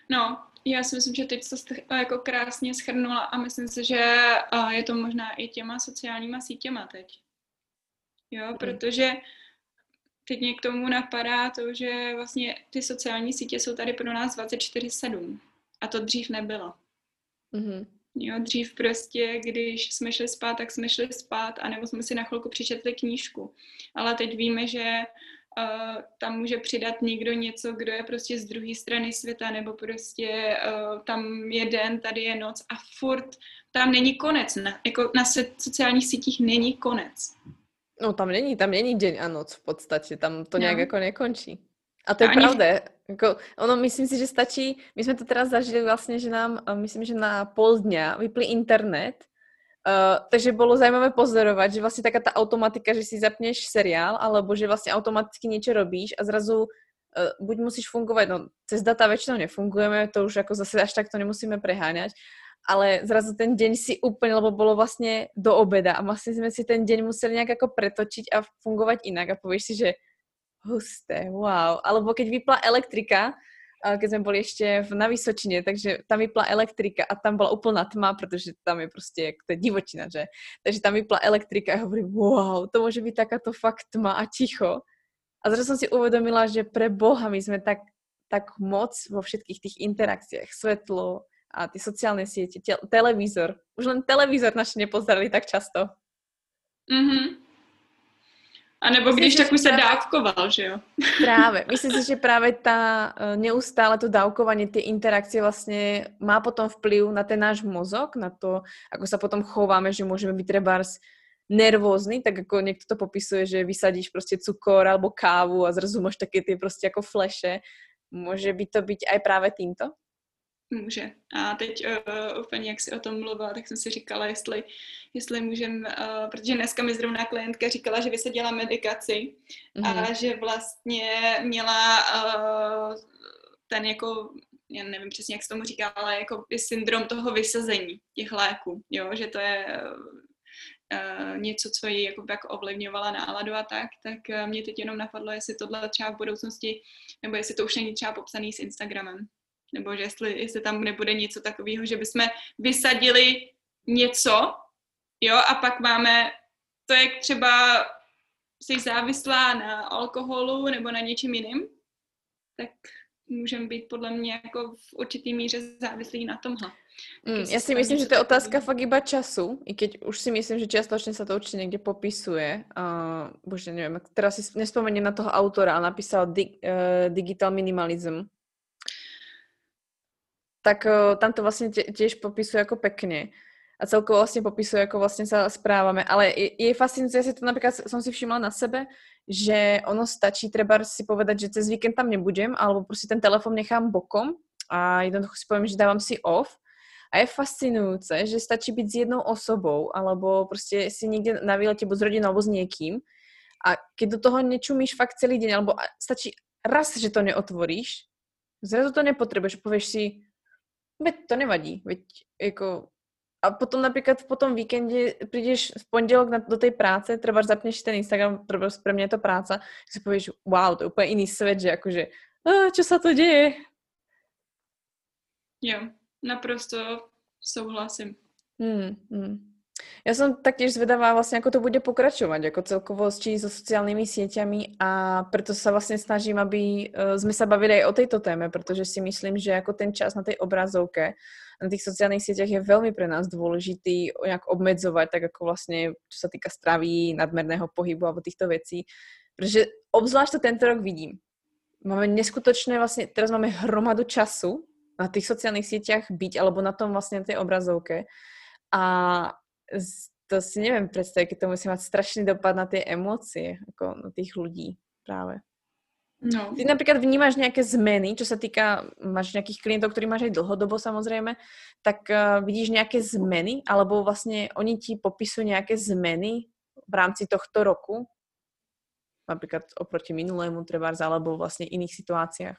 No, já si myslím, že teď to jako krásně schrnula a myslím si, že je to možná i těma sociálníma sítěma teď. Jo, hmm. protože teď mě k tomu napadá to, že vlastně ty sociální sítě jsou tady pro nás 24-7 a to dřív nebylo. Mm-hmm. Jo, dřív prostě, když jsme šli spát, tak jsme šli spát, anebo jsme si na chvilku přečetli knížku. Ale teď víme, že uh, tam může přidat někdo něco, kdo je prostě z druhé strany světa, nebo prostě uh, tam je den, tady je noc a furt tam není konec. Na, jako na sociálních sítích není konec. No tam není, tam není deň a noc v podstatě, tam to nějak no. jako nekončí. A to je Ani... pravda. Jako, ono, myslím si, že stačí, my jsme to teraz zažili vlastně, že nám, myslím, že na pol dňa vypli internet, uh, takže bylo zajímavé pozorovat, že vlastně taká ta automatika, že si zapneš seriál, alebo že vlastně automaticky něco robíš a zrazu uh, buď musíš fungovat, no cez data většinou nefungujeme, to už jako zase až tak to nemusíme preháňať, ale zrazu ten deň si úplně, lebo bylo vlastně do obeda a vlastně jsme si ten deň museli nějak jako pretočiť a fungovat jinak a povíš si, že husté, wow. Alebo keď vypla elektrika, keď jsme byli ještě na Vysočině, takže tam vypla elektrika a tam byla úplná tma, protože tam je prostě, jak to je divočina, že? Takže tam vypla elektrika a hovorím, wow, to může být takáto fakt tma a ticho. A zase jsem si uvědomila, že pre Boha my jsme tak, tak moc vo všetkých těch interakciách, svetlo, a ty sociálne siete, te- televízor. Už len televízor naši nepozerali tak často. Mhm. A nebo když tak už se dávkoval, že jo? Právě. Myslím si, že právě ta e, neustále to dávkovanie, ty interakcie vlastně má potom vplyv na ten náš mozog, na to, ako sa potom chováme, že môžeme byť trebárs nervózny, tak ako niekto to popisuje, že vysadíš prostě cukor alebo kávu a zrazu máš také ty prostě jako fleše. Může by to být aj právě týmto? Může. A teď uh, úplně, jak si o tom mluvila, tak jsem si říkala, jestli, jestli můžem, uh, protože dneska mi zrovna klientka říkala, že vysadila medikaci mm-hmm. a mhm. že vlastně měla uh, ten jako, já nevím přesně, jak se tomu říká, ale jako syndrom toho vysazení těch léků, jo, že to je uh, něco, co ji jako, jako ovlivňovala náladu a tak, tak uh, mě teď jenom napadlo, jestli tohle třeba v budoucnosti, nebo jestli to už není třeba popsaný s Instagramem nebo že jestli, jestli tam nebude něco takového, že bychom vysadili něco, jo, a pak máme, to je třeba jsi závislá na alkoholu nebo na něčem jiným, tak můžeme být podle mě jako v určitý míře závislí na tomhle. Mm, ja si myslím, že to je otázka fakt iba času, i keď už si myslím, že čiastočne sa to určite niekde popisuje. Uh, bože, neviem, teraz si nespomeniem na toho autora, a napísal di, uh, Digital Minimalism. Tak uh, tam to vlastne tiež popisuje ako pekne a celkovo vlastně popisuje, ako vlastně sa správame. Ale je, je fascinující, ja si to napríklad som si všimla na sebe, že ono stačí treba si povedať, že cez víkend tam nebudem, alebo prostě ten telefon nechám bokom a jednoducho si poviem, že dávam si off. A je fascinujúce, že stačí byť s jednou osobou, alebo prostě si niekde na výlete buď s rodinou, alebo s niekým. A keď do toho nečumíš fakt celý deň, alebo stačí raz, že to neotvoríš, zrazu to nepotrebuješ, povieš si, veď to nevadí, veď jako a potom napríklad po tom víkende prídeš v pondelok na, do tej práce, treba zapneš ten Instagram, treba pre mňa je to práca, si povieš, wow, to je úplne iný svet, že akože, a, čo sa to deje? Jo, naprosto souhlasím. Hmm, hmm. Ja som taktiež zvedavá vlastne, ako to bude pokračovať, ako celkovo či so sociálnymi sieťami a preto sa vlastne snažím, aby uh, sme sa bavili aj o tejto téme, pretože si myslím, že ako ten čas na tej obrazovke na tých sociálnych sieťach je veľmi pre nás dôležitý nejak obmedzovať, tak ako vlastne, čo sa týka stravy, nadmerného pohybu alebo týchto vecí. Pretože obzvlášť to tento rok vidím. Máme neskutočné vlastne, teraz máme hromadu času na tých sociálnych sieťach byť, alebo na tom vlastne na tej obrazovke. A to si neviem predstaviť, keď to musí mať strašný dopad na tie emócie, ako na tých ľudí práve. No. Ty napríklad vnímaš nejaké zmeny, čo sa týka, máš nejakých klientov, ktorí máš aj dlhodobo samozrejme, tak uh, vidíš nejaké zmeny, alebo vlastne oni ti popisujú nejaké zmeny v rámci tohto roku? Například oproti minulému třeba, alebo vlastně iných situáciách?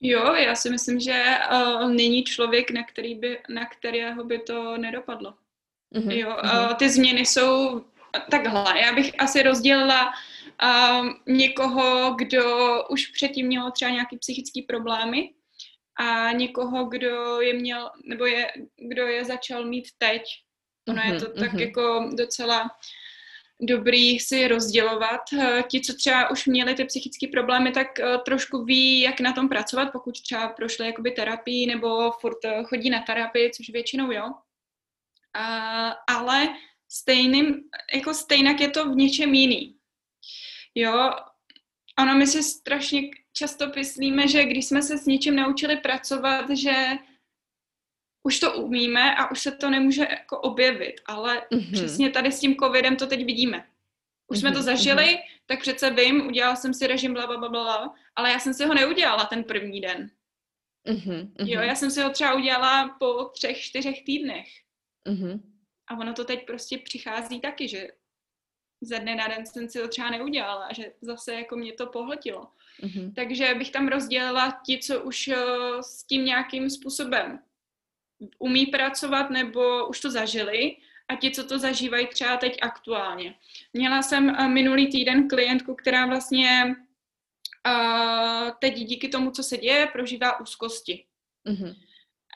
Jo, já si myslím, že uh, není člověk, na, který by, na kterého by to nedopadlo. Mm-hmm. Jo, uh, ty změny jsou takhle. Já bych asi rozdělila um, někoho, kdo už předtím měl třeba nějaký psychický problémy a někoho, kdo je měl, nebo je, kdo je začal mít teď. Ono je mhm, to mm-hmm. tak jako docela dobrý si rozdělovat. Eh, ti, co třeba už měli ty psychické problémy, tak eh, trošku ví, jak na tom pracovat, pokud třeba prošli jakoby terapii nebo furt eh, chodí na terapii, což většinou jo. Ale stejným, jako stejnak je to v něčem jiný. Jo, ono my si strašně často myslíme, že když jsme se s něčím naučili pracovat, že už to umíme a už se to nemůže jako objevit, ale mm-hmm. přesně tady s tím covidem to teď vidíme. Už mm-hmm. jsme to mhm, zažili, mm-hmm. tak přece vím, udělala jsem si režim bla, bla, bla, bla, ale já jsem si ho neudělala ten první den. Mm-hmm. Jo, já jsem si ho třeba udělala po třech, čtyřech týdnech. Mm-hmm. A ono to teď prostě přichází taky, že ze dne na den jsem si to třeba neudělala že zase jako mě to pohltilo. Mm-hmm. Takže bych tam rozdělila ti, co už uh, s tím nějakým způsobem umí pracovat nebo už to zažili a ti, co to zažívají třeba teď aktuálně. Měla jsem uh, minulý týden klientku, která vlastně uh, teď díky tomu, co se děje, prožívá úzkosti. Mm-hmm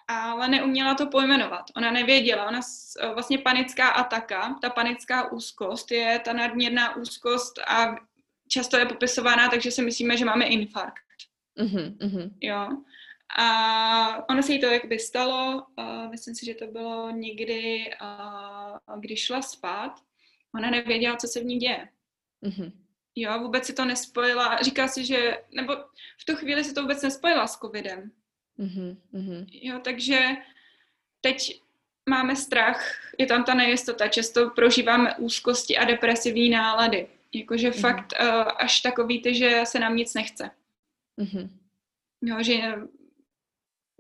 ale neuměla to pojmenovat. Ona nevěděla, ona vlastně panická ataka, ta panická úzkost je ta nadměrná úzkost a často je popisována, takže si myslíme, že máme infarkt. Mm-hmm, Jo. A ono se jí to jakby stalo, uh, myslím si, že to bylo někdy, uh, když šla spát, ona nevěděla, co se v ní děje. Mm-hmm. Jo, vůbec si to nespojila, říká si, že, nebo v tu chvíli si to vůbec nespojila s covidem. Mm-hmm. Jo, takže teď máme strach, je tam ta nejistota, často prožíváme úzkosti a depresivní nálady. Jakože mm-hmm. fakt uh, až takový ty, že se nám nic nechce. Mm-hmm. Jo, že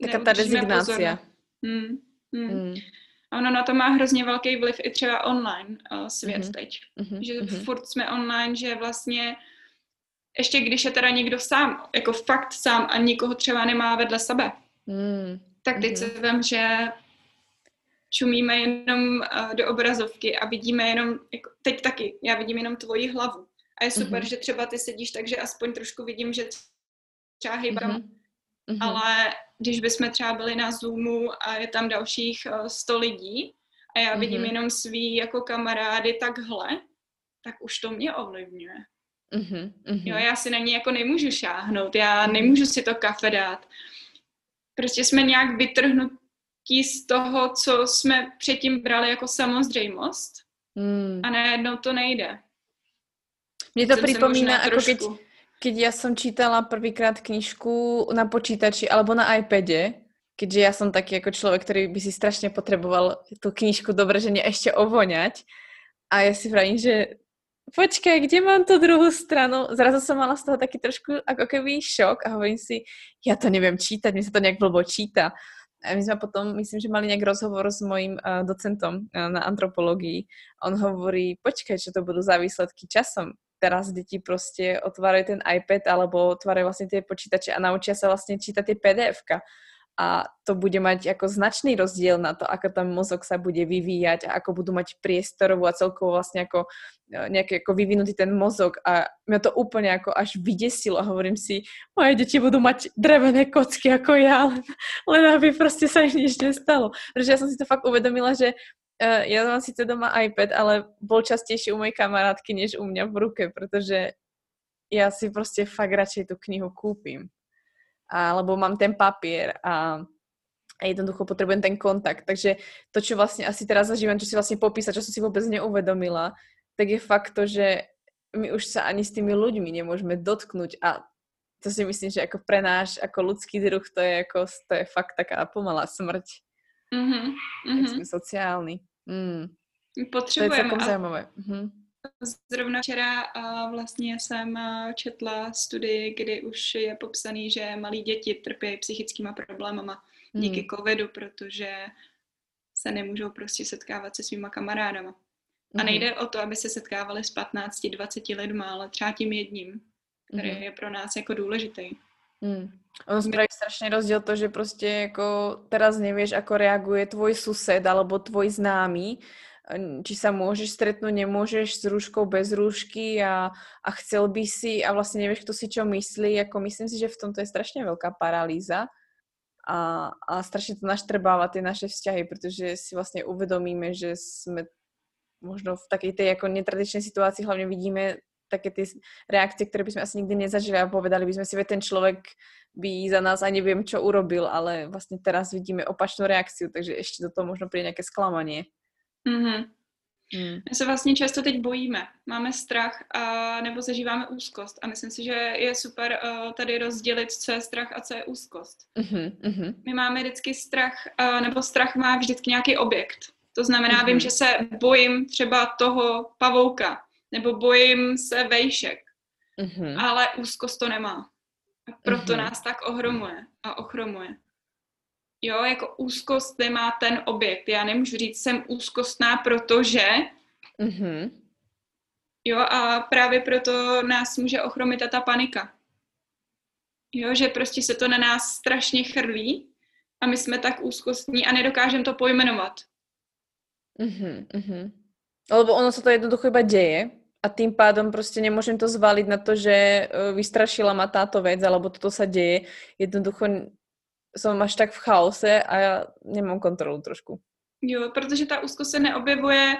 Taká ta rezignácia. Hmm. Hmm. Hmm. A ono na to má hrozně velký vliv i třeba online uh, svět mm-hmm. teď. Mm-hmm. Že mm-hmm. furt jsme online, že vlastně ještě když je teda někdo sám, jako fakt sám a nikoho třeba nemá vedle sebe, mm. tak teď mm-hmm. se vím, že čumíme jenom uh, do obrazovky a vidíme jenom, jako, teď taky, já vidím jenom tvoji hlavu. A je super, mm-hmm. že třeba ty sedíš, takže aspoň trošku vidím, že třeba hýbám. Mm-hmm. Ale když bychom třeba byli na Zoomu a je tam dalších uh, 100 lidí a já vidím mm-hmm. jenom svý jako kamarády takhle, tak už to mě ovlivňuje. Mm-hmm, Jo, já si na ní jako nemůžu šáhnout, já nemůžu si to kafe dát. Prostě jsme nějak vytrhnut, z toho, co jsme předtím brali jako samozřejmost mm. a najednou to nejde. Mně to připomíná, jako keď, keď ja som čítala prvýkrát knižku na počítači alebo na iPade, keďže ja som taký jako človek, ktorý by si strašne potreboval tú knižku dobrženie ešte ovoňať. A ja si vravím, že počkaj, kde mám tu druhou stranu? Zrazu som mala z toho taký trošku ako keby šok a hovorím si, ja to neviem čítať, mi sa to nejak blbo číta. A my sme potom, myslím, že mali nejak rozhovor s mojím uh, docentom uh, na antropologii. On hovorí, počkaj, čo to budú za výsledky časom. Teraz deti prostě otvárajú ten iPad alebo otvárajú vlastne tie počítače a naučia sa vlastne čítať tie PDF-ka a to bude mať ako značný rozdiel na to, ako tam mozog sa bude vyvíjať a ako budú mať priestorovú a celkovo vlastne ako e, nejaký ako vyvinutý ten mozog. A mňa to úplne ako až vydesilo. A hovorím si, moje deti budú mať drevené kocky ako ja, len, aby proste sa im nič nestalo. Protože ja som si to fakt uvedomila, že uh, ja mám síce doma iPad, ale bol častejšie u mojej kamarátky, než u mňa v ruke, protože ja si prostě fakt radšej tú knihu kúpim alebo mám ten papier a a jednoducho potrebujem ten kontakt. Takže to, čo vlastne asi teraz zažívam, čo si vlastne popísať, čo som si vôbec neuvedomila, tak je fakt to, že my už sa ani s tými ľuďmi nemôžeme dotknúť a to si myslím, že ako pre náš, ako ľudský druh, to je, ako, to je fakt taká pomalá smrť. Mm-hmm. mm-hmm. jsme sociální. Mm. Potřebujeme. To je celkom zajímavé. Mm-hmm. Zrovna včera vlastně jsem četla studii, kdy už je popsaný, že malí děti trpí psychickýma problémama díky hmm. covidu, protože se nemůžou prostě setkávat se svýma kamarádama. A hmm. nejde o to, aby se setkávali s 15-20 lidma, ale třeba tím jedním, který mm. je pro nás jako důležitý. Mm. Ono spraví strašný rozdíl to, že prostě jako teraz nevíš, ako reaguje tvoj sused alebo tvoj známy či sa môžeš stretnúť, nemôžeš s rúškou, bez rúšky a, a chcel by si a vlastne nevieš, kto si čo myslí. Ako myslím si, že v tomto je strašne veľká paralýza a, a strašne to naštrbáva tie naše vzťahy, pretože si vlastne uvedomíme, že sme možno v takej tej ako netradičnej situácii hlavne vidíme také tie reakcie, ktoré by sme asi nikdy nezažili a povedali by sme si, že ten človek by za nás ani neviem, čo urobil, ale vlastne teraz vidíme opačnú reakciu, takže ešte do toho možno príde nejaké sklamanie. Mm-hmm. Hmm. My se vlastně často teď bojíme, máme strach a nebo zažíváme úzkost a myslím si, že je super uh, tady rozdělit, co je strach a co je úzkost. Mm-hmm. My máme vždycky strach, uh, nebo strach má vždycky nějaký objekt. To znamená, mm-hmm. vím, že se bojím třeba toho pavouka, nebo bojím se vejšek, mm-hmm. ale úzkost to nemá. A proto mm-hmm. nás tak ohromuje a ochromuje. Jo, jako úzkost nemá ten objekt. Já nemůžu říct, jsem úzkostná, protože... Mm-hmm. Jo, a právě proto nás může ochromit ta panika. Jo, že prostě se to na nás strašně chrlí a my jsme tak úzkostní a nedokážeme to pojmenovat. Mm-hmm, mm-hmm. Lebo ono se to jednoducho iba děje a tým pádom prostě nemůžem to zvaliť na to, že e, vystrašila ma táto vec, alebo toto sa deje. Jednoducho som až tak v chaose a já nemám kontrolu trošku. Jo, protože ta úzkost se neobjevuje,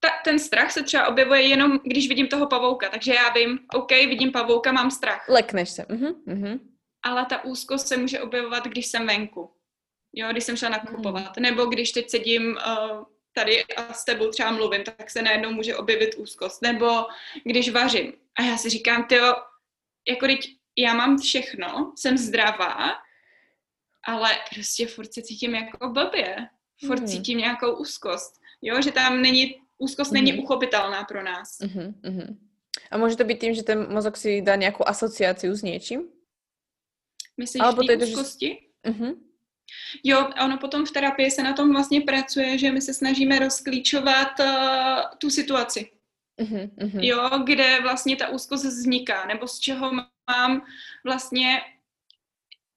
ta, ten strach se třeba objevuje jenom, když vidím toho pavouka, takže já vím, OK, vidím pavouka, mám strach. Lekneš se. Uh-huh, uh-huh. Ale ta úzkost se může objevovat, když jsem venku. Jo, když jsem šla nakupovat. Uh-huh. Nebo když teď sedím uh, tady a s tebou třeba mluvím, tak se najednou může objevit úzkost. Nebo když vařím. A já si říkám, ty jako teď já mám všechno, jsem zdravá, ale prostě furt se cítím jako blbě. Furt mm. cítím nějakou úzkost. Jo, že tam není, úzkost mm. není mhm. uchopitelná pro nás. Mm-hmm, mm-hmm. A může to být tím, že ten mozok si dá nějakou asociaci s něčím? Myslíš Alebo to je úzkosti? Že... mm-hmm. Jo, ono potom v terapii se na tom vlastně pracuje, že my se snažíme rozklíčovat uh, tu situaci. Mm-hmm. Jo, kde vlastně ta úzkost vzniká, nebo z čeho mám vlastně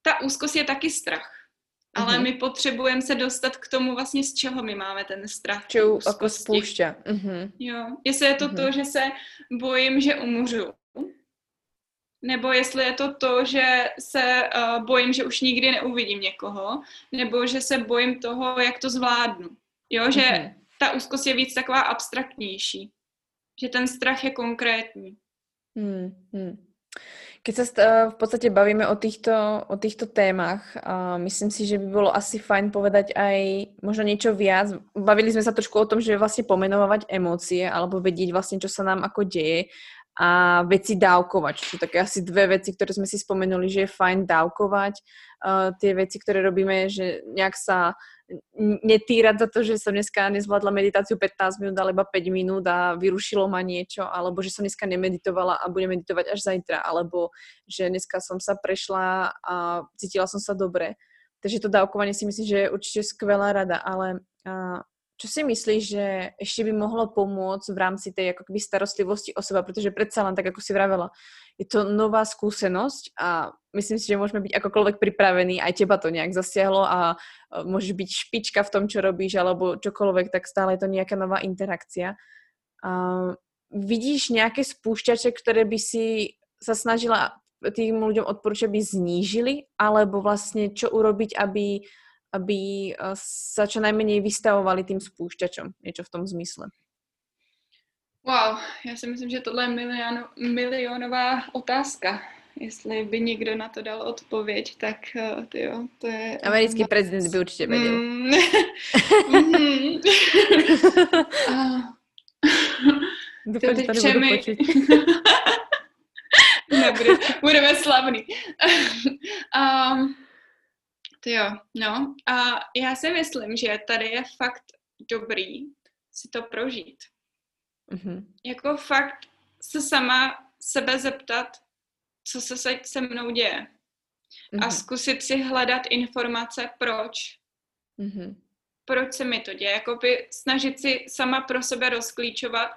ta úzkost je taky strach. Ale uh-huh. my potřebujeme se dostat k tomu vlastně, z čeho my máme ten strach. Čau jako spoušťa. Uh-huh. Jo, jestli je to uh-huh. to, že se bojím, že umřu, nebo jestli je to to, že se uh, bojím, že už nikdy neuvidím někoho, nebo že se bojím toho, jak to zvládnu. Jo, že uh-huh. ta úzkost je víc taková abstraktnější. Že ten strach je konkrétní. Hmm, hmm. Keď sa v podstate bavíme o týchto, o týchto témach, uh, myslím si, že by bolo asi fajn povedať aj možno niečo viac. Bavili sme sa trošku o tom, že vlastne pomenovať emócie alebo vedieť vlastne, čo sa nám ako deje a veci dávkovať. Čo sú také asi dve veci, ktoré sme si spomenuli, že je fajn dávkovať. Uh, tie veci, ktoré robíme, že nejak sa netýrať za to, že som dneska nezvládla meditáciu 15 minút, ale iba 5 minút a vyrušilo ma niečo, alebo že som dneska nemeditovala a budem meditovať až zajtra, alebo že dneska som sa prešla a cítila som sa dobre. Takže to dávkovanie si myslím, že je určite skvelá rada, ale a, čo si myslíš, že ešte by mohlo pomôcť v rámci tej ako keby starostlivosti o seba, pretože predsa len tak, ako si vravela, je to nová skúsenosť a myslím si, že môžeme byť akokoľvek pripravení, aj teba to nejak zasiahlo a môžeš byť špička v tom, čo robíš, alebo čokoľvek, tak stále je to nejaká nová interakcia. A vidíš nejaké spúšťače, ktoré by si sa snažila tým ľuďom odporúčať, aby znížili, alebo vlastne čo urobiť, aby, aby sa čo najmenej vystavovali tým spúšťačom, niečo v tom zmysle. Wow, já si myslím, že tohle je milion, milionová otázka. Jestli by někdo na to dal odpověď, tak uh, tyjo, to je... Americký prezident by určitě věděl. Mm. Doufám, že to všemi... Nebude, budeme slavný. um, jo, no. A já si myslím, že tady je fakt dobrý si to prožít. Mm-hmm. Jako fakt se sama sebe zeptat, co se se, se mnou děje. Mm-hmm. A zkusit si hledat informace, proč. Mm-hmm. Proč se mi to děje. Jakoby snažit si sama pro sebe rozklíčovat,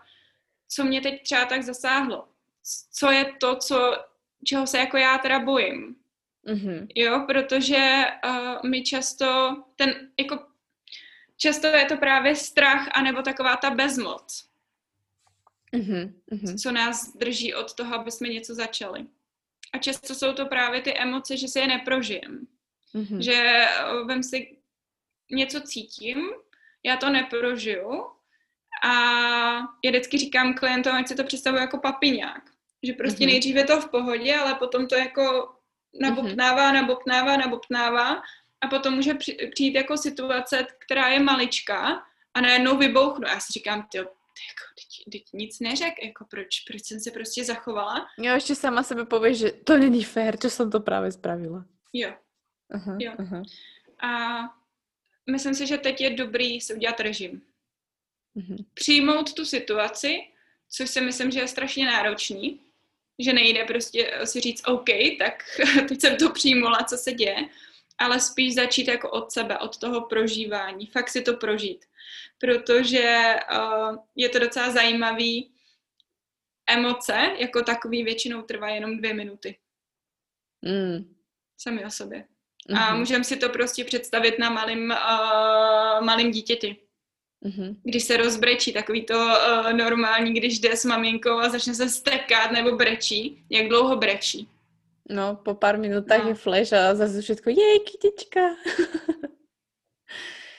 co mě teď třeba tak zasáhlo. Co je to, co, čeho se jako já teda bojím. Mm-hmm. Jo, protože uh, mi často ten, jako často je to právě strach anebo taková ta bezmoc mm-hmm. co nás drží od toho, aby jsme něco začali. A často jsou to právě ty emoce, že se je neprožijem. Mm-hmm. Že eh, vem si, něco cítím, já to neprožiju a já vždycky říkám klientům, ať si to představuji jako papiňák. Že prostě mm-hmm. nejdříve to v pohodě, ale potom to jako nabopnává, mm-hmm. nabopnává, nabopnává a potom může přijít jako situace, která je maličká a najednou vybouchnu. Já si říkám, ty jako, teď, teď nic neřek, jako proč, proč jsem se prostě zachovala. Jo, ještě sama sebe pověš, že to není fér, že jsem to právě spravila. Jo. Uh-huh, jo. Uh-huh. A myslím si, že teď je dobrý si udělat režim. Uh-huh. Přijmout tu situaci, což si myslím, že je strašně náročný, že nejde prostě si říct OK, tak teď jsem to přijmula, co se děje, ale spíš začít jako od sebe, od toho prožívání, fakt si to prožít protože uh, je to docela zajímavý. Emoce jako takový většinou trvá jenom dvě minuty. Mm. Sami o sobě. Mm-hmm. A mhm. můžeme si to prostě představit na malým, uh, malým dítěti. Mm-hmm. Když se rozbrečí, takový to uh, normální, když jde s maminkou a začne se stekat nebo brečí, jak dlouho brečí. No, po pár minutách no. je flash a zase všetko, jej, kytička.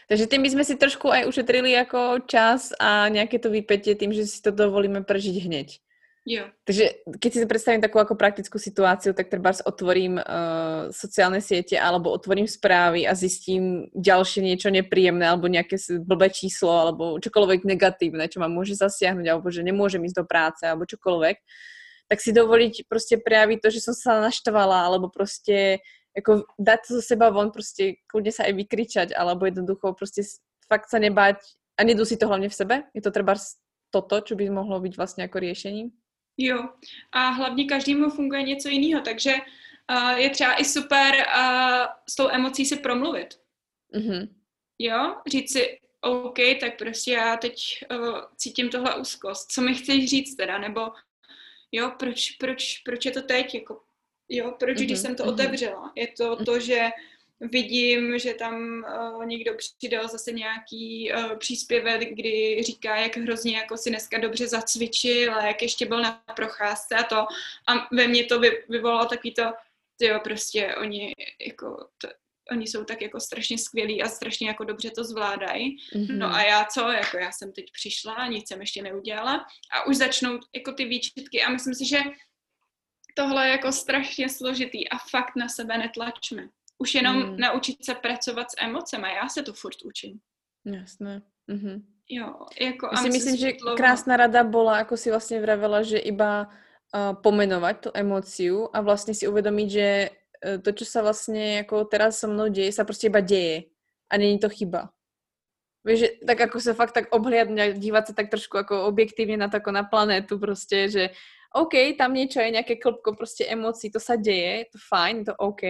Takže tým by sme si trošku aj ušetrili ako čas a nejaké to vypetie tým, že si to dovolíme prežiť hneď. Jo. Takže keď si predstavím takú ako praktickú situáciu, tak treba otvorím uh, sociálne siete alebo otvorím správy a zistím ďalšie niečo nepríjemné alebo nejaké blbé číslo alebo čokoľvek negatívne, čo ma môže zasiahnuť alebo že nemôžem ísť do práce alebo čokoľvek, tak si dovoliť proste prejaviť to, že som sa naštvala alebo proste jako dať to zo seba von, prostě kľudne sa aj vykričať, alebo jednoducho prostě fakt sa nebáť a nedusiť to hlavne v sebe. Je to třeba toto, čo by mohlo být vlastně jako riešením? Jo, a hlavně každému funguje něco jiného, takže uh, je třeba i super uh, s tou emocí si promluvit. Mm-hmm. Jo, říct si, OK, tak prostě já teď uh, cítím tohle úzkost. Co mi chceš říct teda? Nebo jo, proč, proč, proč je to teď? Jako, Jo, proč, mm-hmm. když jsem to mm-hmm. otevřela? Je to to, že vidím, že tam uh, někdo přidal zase nějaký uh, příspěvek, kdy říká, jak hrozně jako si dneska dobře zacvičil a jak ještě byl na procházce a to. A ve mně to vy, vyvolalo takový to, jo, prostě oni jako, to, oni jsou tak jako strašně skvělí a strašně jako dobře to zvládají. Mm-hmm. No a já co, jako já jsem teď přišla, nic jsem ještě neudělala a už začnou jako ty výčitky a myslím si, že tohle je jako strašně složitý a fakt na sebe netlačme. Už jenom hmm. naučit se pracovat s emocemi. Já se to furt učím. Jasné. Mhm. Jo, jako... Já si myslím, že dlouho... krásná rada bola, jako si vlastně vravela, že iba uh, pomenovať tu emociu a vlastně si uvědomit, že uh, to, čo sa vlastně jako teraz so mnou děje, sa prostě iba děje a není to chyba. Víš, že tak jako se fakt tak obhliadne, dívat se tak trošku jako objektivně na to, jako na planétu prostě, že OK, tam niečo je, nejaké klopko prostě emocí, to sa deje, je to fajn, je to OK,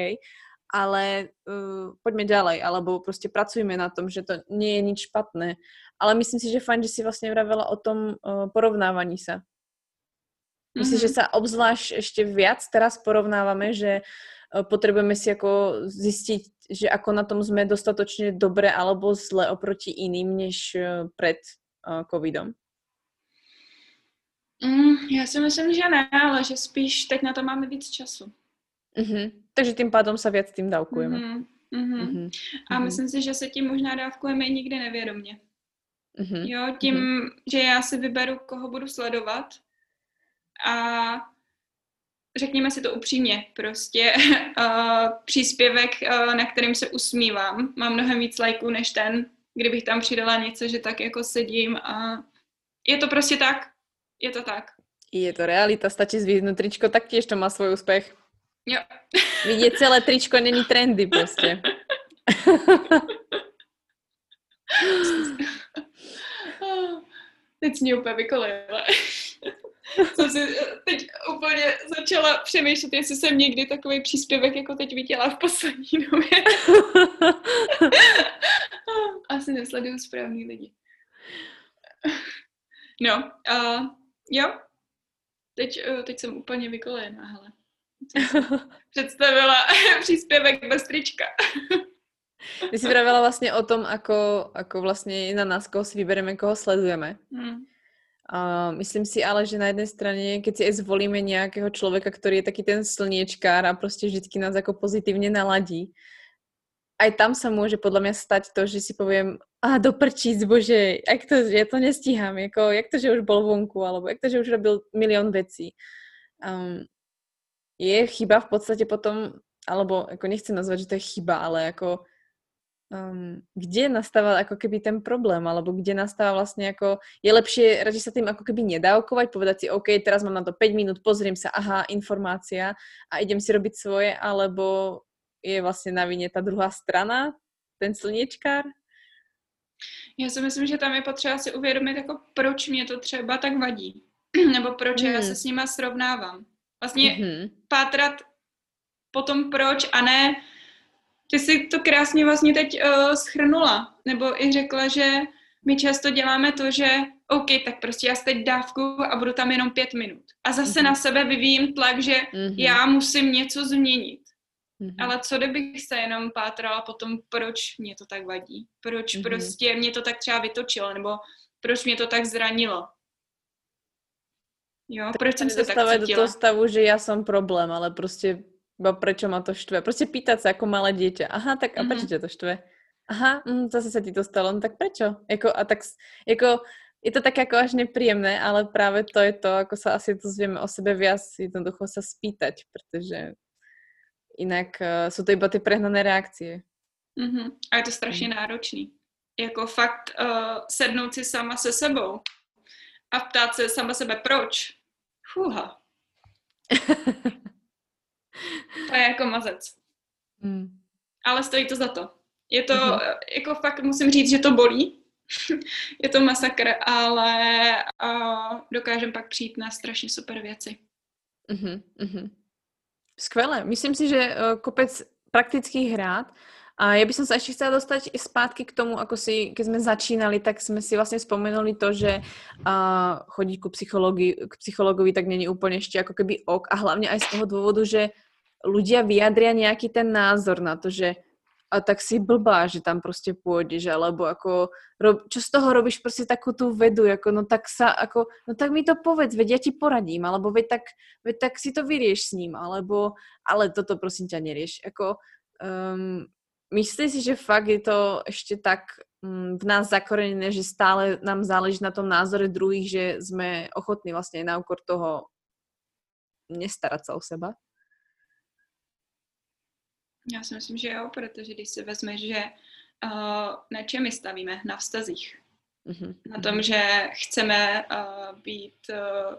ale uh, poďme ďalej, alebo prostě pracujme na tom, že to nie je nič špatné. Ale myslím si, že fajn, že si vlastně vravela o tom uh, porovnávaní sa. Myslím, mm-hmm. že sa obzvlášť ešte viac teraz porovnávame, že uh, potrebujeme si jako zistiť, že ako na tom sme dostatočne dobre alebo zle oproti iným, než uh, pred uh, covidom. Mm, já si myslím, že ne, ale že spíš teď na to máme víc času. Mm-hmm. Takže tím pádem se víc tím dávkujeme. Mm-hmm. Mm-hmm. Mm-hmm. A myslím si, že se tím možná dávkujeme i nikdy nevědomě. Mm-hmm. Jo, tím, mm-hmm. že já si vyberu, koho budu sledovat a řekněme si to upřímně, prostě uh, příspěvek, uh, na kterým se usmívám, má mnohem víc lajků než ten, kdybych tam přidala něco, že tak jako sedím a je to prostě tak, je to tak. Je to realita, stačí zvíznout tričko, tak tiež to má svůj úspěch. Jo. Vidět celé tričko není trendy prostě. teď mě úplně vykolejila. Jsem si teď úplně začala přemýšlet, jestli jsem někdy takový příspěvek jako teď viděla v poslední době. Asi nesleduju správný lidi. No, uh, jo. Teď, uh, teď jsem úplně vykolejená, hele. Představila příspěvek bez trička. Ty si pravila vlastně o tom, ako, ako vlastně na nás, koho si vybereme, koho sledujeme. Hmm. A myslím si ale, že na jedné straně, keď si aj zvolíme nějakého člověka, který je taky ten slniečkár a prostě vždycky nás jako pozitivně naladí, aj tam sa môže podľa mňa stať to, že si poviem, a do prčíc, bože, jak to, ja to nestíham, jako, jak to, že už bol vonku, alebo jak to, že už robil milión vecí. Um, je chyba v podstate potom, alebo jako nechcem nazvať, že to je chyba, ale jako um, kde nastáva ako keby ten problém, alebo kde nastáva vlastne ako, je lepšie radšej sa tým ako keby nedávkovať, povedať si, OK, teraz mám na to 5 minút, pozriem sa, aha, informácia a idem si robiť svoje, alebo je vlastně na vině ta druhá strana, ten slněčkár? Já si myslím, že tam je potřeba si uvědomit, jako proč mě to třeba tak vadí. Nebo proč mm. já se s nima srovnávám. Vlastně mm-hmm. pátrat po tom proč a ne, ty jsi to krásně vlastně teď uh, schrnula, nebo i řekla, že my často děláme to, že OK, tak prostě já teď dávku a budu tam jenom pět minut. A zase mm-hmm. na sebe vyvíjím tlak, že mm-hmm. já musím něco změnit. Mm-hmm. Ale co kdybych se jenom pátrala po tom, proč mě to tak vadí? Proč mm-hmm. prostě mě to tak třeba vytočilo, nebo proč mě to tak zranilo? Jo, tak proč jsem se tak cítila? do toho stavu, že já jsem problém, ale prostě iba prečo ma to štve. Prostě pýtať sa ako malé dieťa. Aha, tak a mm-hmm. prečo ťa to štve? Aha, mm, zase sa ti to stalo, no tak prečo? Jako, a tak, jako, je to tak jako až nepříjemné, ale právě to je to, jako se asi to zvieme o sebe viac, jednoducho sa spýtať, protože Jinak uh, jsou to iba ty prehnané reakcie. Mm-hmm. A je to strašně mm. náročný. Jako fakt uh, sednout si sama se sebou a ptát se sama sebe, proč? Fuha. to je jako mazec. Mm. Ale stojí to za to. Je to, mm-hmm. jako fakt musím říct, že to bolí. je to masakr, ale uh, dokážem pak přijít na strašně super věci. Mm-hmm. Skvelé. Myslím si, že eh, kopec praktických hrát. A ja by som sa ešte chcela dostať zpátky k tomu, ako si, keď sme začínali, tak sme si vlastne spomenuli to, že uh, chodiť ku k psychologovi tak není úplne ešte ako keby ok. A hlavne aj z toho dôvodu, že ľudia vyjadria nejaký ten názor na to, že a tak si blbá, že tam prostě pôjdeš, alebo ako, rob, čo z toho robíš prostě takú tú vedu, jako no tak sa, ako, no tak mi to povedz, veď ja ti poradím, alebo veď tak, veď tak si to vyrieš s ním, alebo, ale toto prosím ťa nerieš, ako, um, myslíš si, že fakt je to ešte tak um, v nás zakorenené, že stále nám záleží na tom názore druhých, že sme ochotní vlastne na úkor toho nestarat se o seba? Já si myslím, že jo, protože když si vezmeš, že uh, na čem my stavíme? Na vztazích. Mm-hmm. Na tom, že chceme uh, být, uh,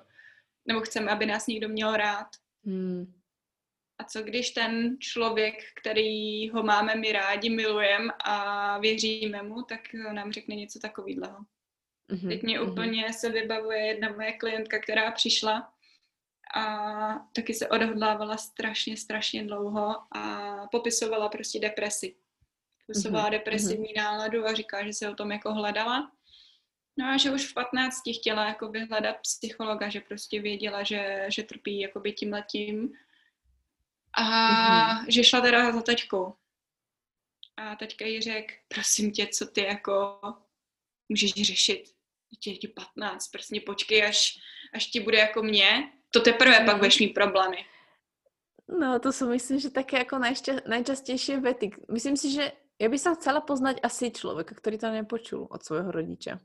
nebo chceme, aby nás někdo měl rád. Mm. A co když ten člověk, který ho máme my rádi, milujeme a věříme mu, tak nám řekne něco takového. Mm-hmm. Teď mě mm-hmm. úplně se vybavuje jedna moje klientka, která přišla a taky se odhodlávala strašně, strašně dlouho a popisovala prostě depresi. Popisovala mm-hmm. depresivní mm-hmm. náladu a říká, že se o tom jako hledala. No a že už v 15 chtěla jako vyhledat psychologa, že prostě věděla, že, že trpí jakoby tím letím. A mm-hmm. že šla teda za taťkou. A taťka jí řekl, prosím tě, co ty jako můžeš řešit? Tě ti 15, prostě počkej, až, až ti bude jako mě to teprve pak budeš mít problémy. No, to jsou myslím, že také jako najča- najčastější vety. Myslím si, že já bych chcela poznat asi člověka, který to nepočul od svého rodiče.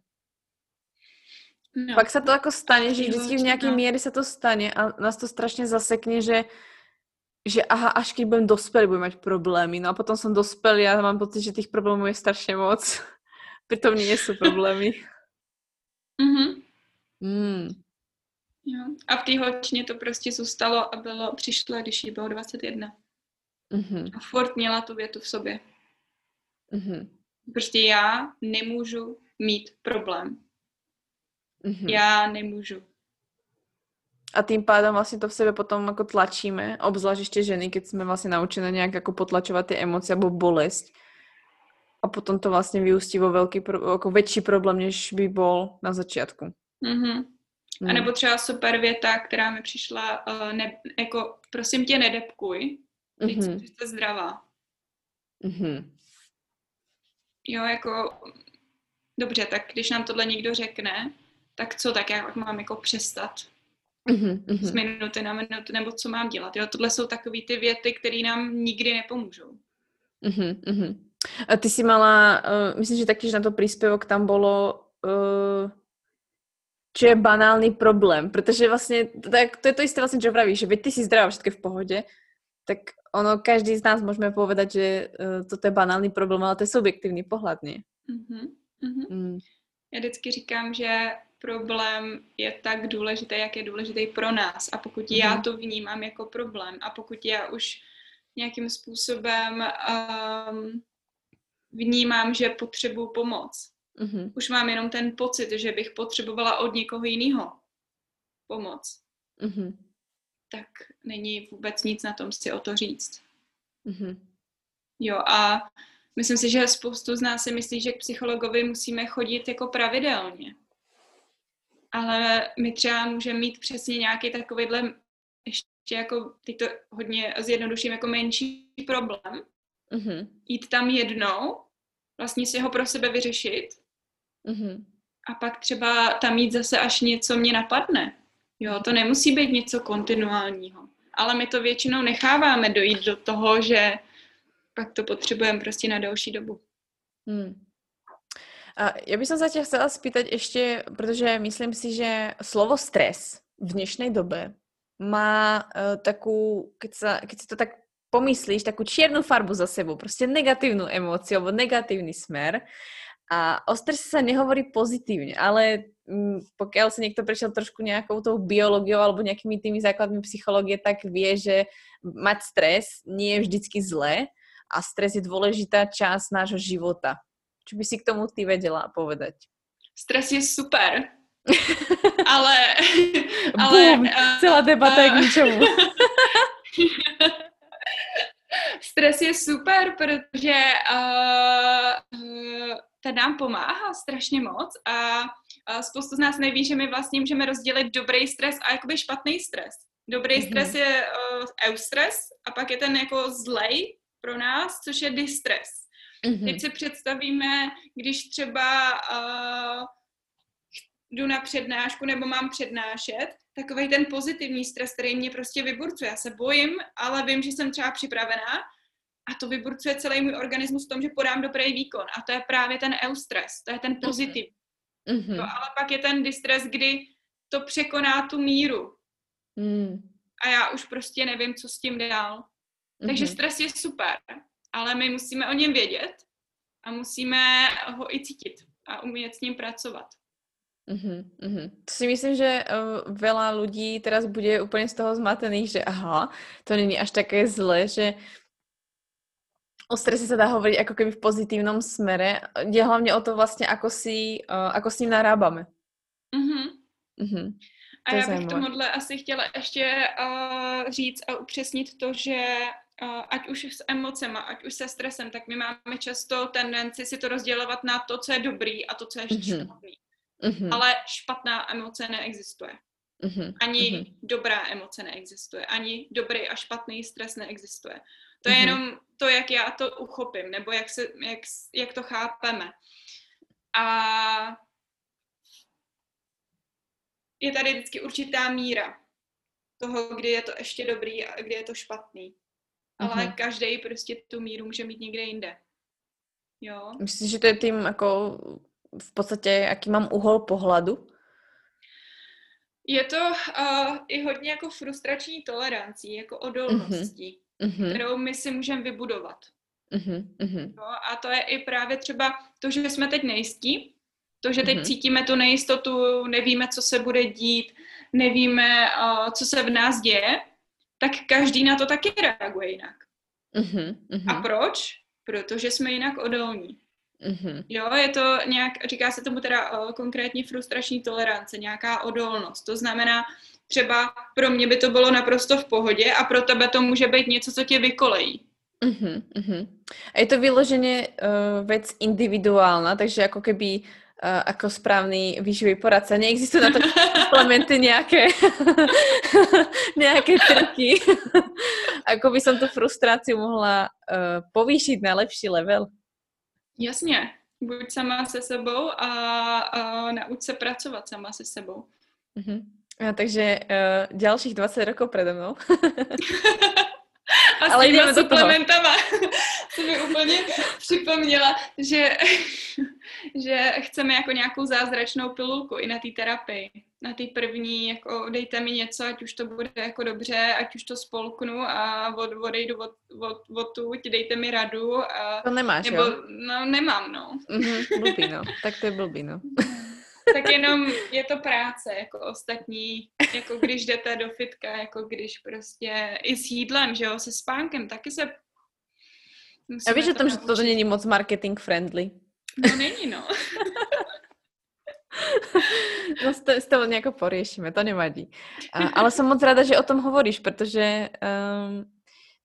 No. Pak se to jako stane, že vždycky v nějaké no. míry se to stane a nás to strašně zasekne, že že aha, až když budem dospělý, budem mít problémy. No a potom jsem dospělý a mám pocit, že těch problémů je strašně moc. Přitom nie jsou problémy. Mhm. Mm. Jo. A v té holčině to prostě zůstalo a bylo, přišlo, když jí bylo 21. Mm-hmm. A furt měla tu větu v sobě. Mm-hmm. Prostě já nemůžu mít problém. Mm-hmm. Já nemůžu. A tým pádem vlastně to v sebe potom jako tlačíme, obzvlášť ještě ženy, keď jsme vlastně naučené nějak jako potlačovat ty emoce nebo bolest. A potom to vlastně vyústí vo velký, jako větší problém, než by byl na začátku. Mm-hmm. Hmm. A nebo třeba super věta, která mi přišla, uh, ne, jako prosím tě nedepkuj, teď mm-hmm. jste zdravá. Mm-hmm. Jo, jako dobře, tak když nám tohle někdo řekne, tak co, tak já mám jako přestat mm-hmm. z minuty na minutu, nebo co mám dělat. Jo, tohle jsou takové ty věty, které nám nikdy nepomůžou. Mm-hmm. A ty si mala, uh, myslím, že taky, že na to příspěvok tam bylo uh, čo je banálny problém, protože vlastně, tak to je to isté vlastně, čo pravíš, že veď ty si zdravá, všetko v pohodě, tak ono, každý z nás můžeme povedať, že uh, toto je banálny problém, ale to je subjektivní pohled, ne? Mm-hmm. Mm-hmm. Mm. Já vždycky říkám, že problém je tak důležitý, jak je důležitý pro nás. A pokud mm-hmm. já to vnímám jako problém a pokud já už nějakým způsobem um, vnímám, že potřebuji pomoc, Mm-hmm. Už mám jenom ten pocit, že bych potřebovala od někoho jiného pomoc. Mm-hmm. Tak není vůbec nic na tom si o to říct. Mm-hmm. Jo a myslím si, že spoustu z nás si myslí, že k psychologovi musíme chodit jako pravidelně. Ale my třeba můžeme mít přesně nějaký takovýhle ještě jako, teď to hodně zjednoduším, jako menší problém. Mm-hmm. Jít tam jednou, vlastně si ho pro sebe vyřešit Mm-hmm. A pak třeba tam mít zase až něco mě napadne. Jo, to nemusí být něco kontinuálního. Ale my to většinou necháváme dojít do toho, že pak to potřebujeme prostě na další dobu. Hmm. A já bych se tě chcela spýtať ještě, protože myslím si, že slovo stres v dnešní době má uh, takú, keď, sa, keď si to tak pomyslíš, takú čiernu farbu za sebou, prostě negativní emoci alebo negativní smer. A o strese sa nehovorí pozitívne, ale mm, pokiaľ sa niekto prešiel trošku nejakou tou biológiou alebo nejakými tými základmi psychológie, tak vie, že mať stres nie je vždycky zlé a stres je dôležitá časť nášho života. Čo by si k tomu ty vedela povedať? Stres je super, ale... ale Boom, uh, celá debata uh, je k ničemu. Stres je super, protože uh, ten nám pomáhá strašně moc a, a spoustu z nás neví, že my vlastně můžeme rozdělit dobrý stres a jakoby špatný stres. Dobrý mm-hmm. stres je uh, eustres a pak je ten jako zlej pro nás, což je distres. Mm-hmm. Teď si představíme, když třeba uh, jdu na přednášku nebo mám přednášet, takový ten pozitivní stres, který mě prostě vyburcuje. Já se bojím, ale vím, že jsem třeba připravená a to vyburcuje celý můj organismus v tom, že podám dobrý výkon. A to je právě ten eustres, to je ten pozitiv. Mm-hmm. No, ale pak je ten distres, kdy to překoná tu míru. Mm. a já už prostě nevím, co s tím dál. Mm-hmm. Takže stres je super, ale my musíme o něm vědět a musíme ho i cítit a umět s ním pracovat. Mhm, mhm. To si myslím, že uh, veľa ľudí teraz bude úplne z toho zmatených, že aha, to není až také zlé, že o strese sa dá hovoriť ako keby v pozitívnom smere. Je hlavne o to vlastne, ako, si, uh, ako s ním narábame. Mm-hmm. Mhm. A To je já bych tomuhle asi chtěla ještě uh, říct a upřesnit to, že ať už s emocema, ať už se stresem, tak my máme často tendenci si to rozdělovat na to, co je dobrý a to, co je Mhm. špatný. Mhm. Ale špatná emoce neexistuje. Mhm. Ani Mhm. dobrá emoce neexistuje. Ani dobrý a špatný stres neexistuje. To je Mhm. jenom to, jak já to uchopím, nebo jak, se, jak, jak to chápeme. A je tady vždycky určitá míra toho, kdy je to ještě dobrý a kdy je to špatný. Ale Mhm. každý prostě tu míru může mít někde jinde. Jo. Myslíš, že to je tým ako v podstate, aký mám uhol pohľadu? Je to uh, i hodně jako frustrační tolerancí, jako odolností, Mhm. kterou my si můžeme vybudovat. Mhm. Mhm. Jo? A to je i právě třeba to, že jsme teď nejistí, to, že teď Mhm. cítíme tu nejistotu, nevíme, co se bude dít, nevíme, uh, co se v nás děje, tak každý na to taky reaguje jinak. Mhm. Mhm. A proč? Protože jsme jinak odolní. Mhm. Jo, je to nějak, říká se tomu teda uh, konkrétně frustrační tolerance, nějaká odolnost. To znamená, třeba pro mě by to bylo naprosto v pohodě a pro tebe to může být něco, co tě vykolejí. Mhm, mhm. A je to vyloženě uh, vec individuálna, takže ako keby uh, ako správny výživový poradca. Neexistujú na to suplementy nejaké, nejaké triky. ako by som tú frustráciu mohla uh, povýšiť na lepší level. Jasně, buď sama se sebou a, a nauč se pracovat sama se sebou. Mhm. A takže uh, ďalších 20 rokov predo mnou. A Ale s těma suplementama to mi úplně připomněla, že, že chceme jako nějakou zázračnou pilulku i na té terapii. Na té první, jako dejte mi něco, ať už to bude jako dobře, ať už to spolknu a od, odejdu od, od, odtud, dejte mi radu. A, To nemáš, nebo, jo? no, nemám, no. Mhm, blbý, no. Tak to je blbý, no. tak jenom je to práce, jako ostatní, jako když jdete do fitka, jako když prostě i s jídlem, že jo, se spánkem, taky se A musíme víš o tom, že toto není moc marketing friendly? No není, no. No s to, s toho nejako poriešime, to nevadí. A, ale som moc rada, že o tom hovoríš, pretože um,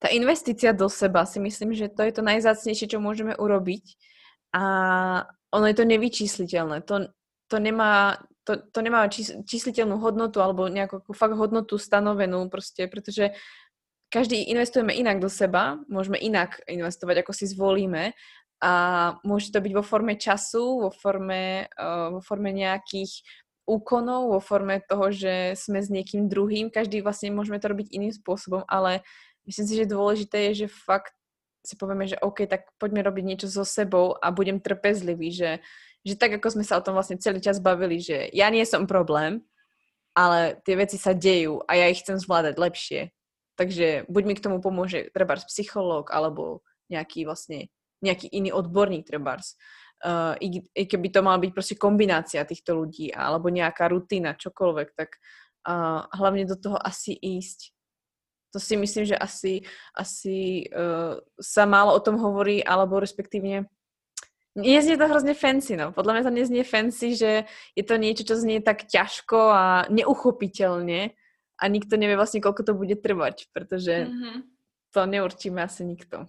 tá investícia do seba si myslím, že to je to najzácnejšie, čo môžeme urobiť a ono je to nevyčísliteľné. To, to nemá, to, to nemá čís, čísliteľnú hodnotu alebo nejakú ako fakt hodnotu stanovenú proste, pretože každý investujeme inak do seba, môžeme inak investovať, ako si zvolíme a môže to byť vo forme času, vo forme, uh, vo forme nejakých úkonov, vo forme toho, že sme s niekým druhým. Každý vlastne môžeme to robiť iným spôsobom, ale myslím si, že dôležité je, že fakt si povieme, že OK, tak poďme robiť niečo so sebou a budem trpezlivý, že, že tak, ako sme sa o tom vlastne celý čas bavili, že nie som problém, ale tie veci sa dejú a ja ich chcem zvládať lepšie. Takže buď mi k tomu pomôže trebárs psychológ alebo nejaký vlastne nejaký iný odborník trebárs. Uh, i, I keby to mala byť proste kombinácia týchto ľudí alebo nejaká rutina, čokoľvek, tak uh, hlavne do toho asi ísť. To si myslím, že asi, asi uh, sa málo o tom hovorí, alebo respektívne neznie to hrozne fancy, no. Podľa mňa to neznie fancy, že je to niečo, čo znie tak ťažko a neuchopiteľne a nikto nevie vlastne, koľko to bude trvať, pretože Mhm. to neurčíme asi nikto.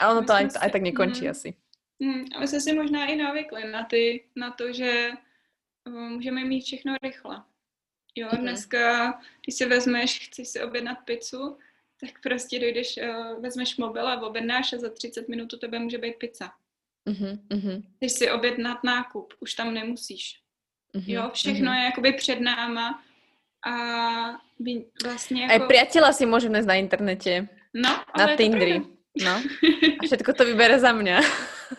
A ono to aj, aj si- tak nekončí mhm. asi. Hmm, a my jsme si možná i navykli na, ty, na to, že uh, můžeme mít všechno rychle. Jo, Mhm. dneska, když si vezmeš, chceš si objednat pizzu, tak prostě dojdeš, uh, vezmeš mobil a objednáš a za 30 minut u tebe může být pizza. Uh-huh, Chceš si objednat nákup, už tam nemusíš. uh-huh, Jo, všechno je jakoby před náma a vlastně Aj jako... priateľa si nájsť na internete, No, na ale Tindri. pravda. No. A všetko to vybere za mňa.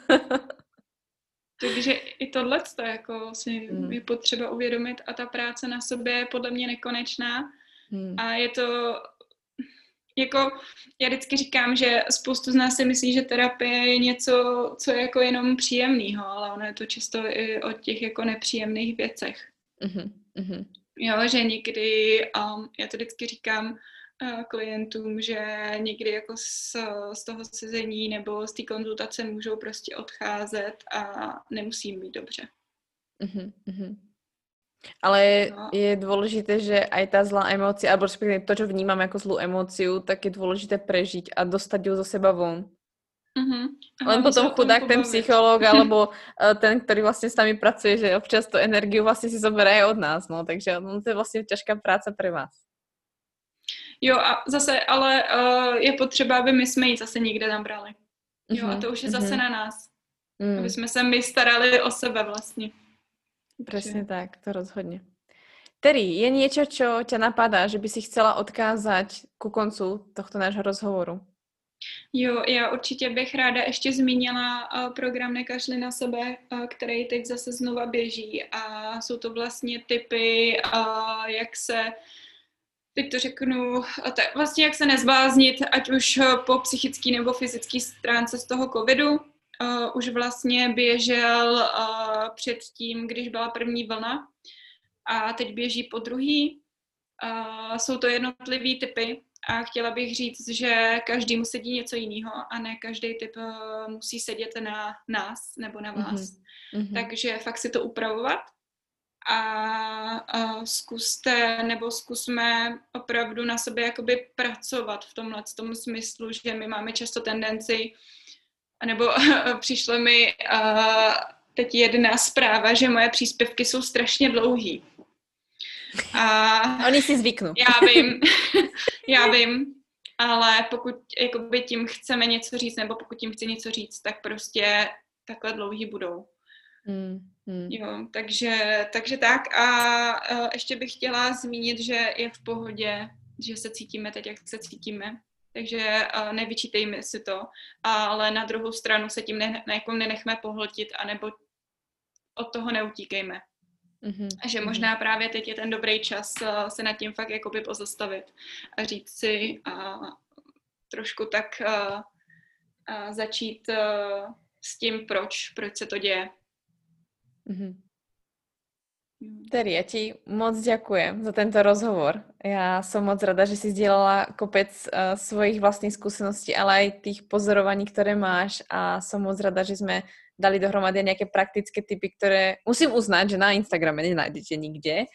Takže i tohle jako si Mm. je potřeba uvědomit a ta práce na sobě je podle mě nekonečná Hmm. a je to jako já vždycky říkám, že spoustu z nás si myslí, že terapie je něco, co je jako jenom příjemného, ale ono je to často i o těch jako nepříjemných věcech. Mm-hmm. Jo, že někdy, um, já to vždycky říkám klientům, že někdy jako z, z toho sezení nebo z té konzultace můžou prostě odcházet a nemusí mít dobře. Mm-hmm. Ale no. je dôležité, že aj tá zlá emócia, alebo respektíve to, čo vnímam ako zlú emóciu, tak je dôležité prežiť a dostať ju zo seba von. Uh-huh. Len potom chudák ten psychológ alebo eh, ten, ktorý vlastne s nami pracuje, že občas tu energiu vlastne si zoberie aj od nás, no, takže no, to je vlastně ťažká práca pre vás. Jo a zase, ale uh, je potřeba, aby my jsme ji zase někde nabrali. Jo a to už je zase uh-huh. na nás. Uh-huh. Aby jsme se my starali o sebe vlastně. Presne tak, to rozhodne. Terry, je niečo, čo ťa napadá, že by si chcela odkázať ku koncu tohto nášho rozhovoru? Jo, já určitě bych ráda ještě zmínila uh, program Nekašli na sebe, uh, který teď zase znova běží a jsou to vlastně typy, jak se teď to řeknu, tak vlastně jak se nezbláznit, ať už po psychické nebo fyzické stránce z toho covidu, uh, už vlastně běžel uh, předtím, když byla první vlna a teď běží po druhý. Uh, jsou to jednotlivý typy a chtěla bych říct, že každý musí sedí něco jiného a ne každý typ uh, musí sedět na nás nebo na vás. Mm-hmm. Takže fakt si to upravovat a, a zkuste nebo zkusme opravdu na sobě jakoby pracovat v tomhle tom smyslu, že my máme často tendenci nebo přišlo mi uh, teď jedna zpráva, že moje příspěvky jsou strašně dlouhý. A Oni si zvyknou. Já vím, já vím, ale pokud jakoby tím chceme něco říct, nebo pokud tím chci něco říct, tak prostě takhle dlouhý budou. Hmm, hmm. Jo, takže, takže tak a uh, ještě bych chtěla zmínit, že je v pohodě, že se cítíme teď, jak se cítíme, takže uh, nevyčítejme si to, ale na druhou stranu se tím ne, ne, jako nenechme pohltit, anebo od toho neutíkejme. Mm-hmm. A že možná mm-hmm. právě teď je ten dobrý čas uh, se nad tím fakt jakoby pozastavit a říct si a uh, trošku tak uh, uh, začít uh, s tím, proč, proč se to děje. Mm-hmm. Terry, ja ti moc ďakujem za tento rozhovor. Ja som moc rada, že si zdieľala kopec uh, svojich vlastných skúseností, ale aj tých pozorovaní, ktoré máš a som moc rada, že sme dali dohromady nejaké praktické typy, ktoré musím uznať, že na Instagrame nenájdete nikde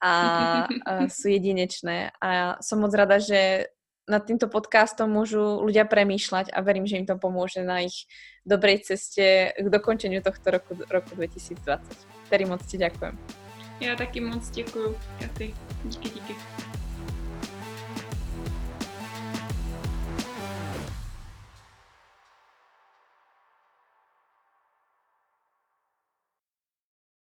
a uh, sú jedinečné. A som moc rada, že nad týmto podcastom môžu ľudia premýšľať a verím, že im to pomôže na ich dobrej ceste k dokončeniu tohto roku, roku 2020. Terry, moc ti ďakujem. Já taky moc děkuju, Katy. Díky, díky.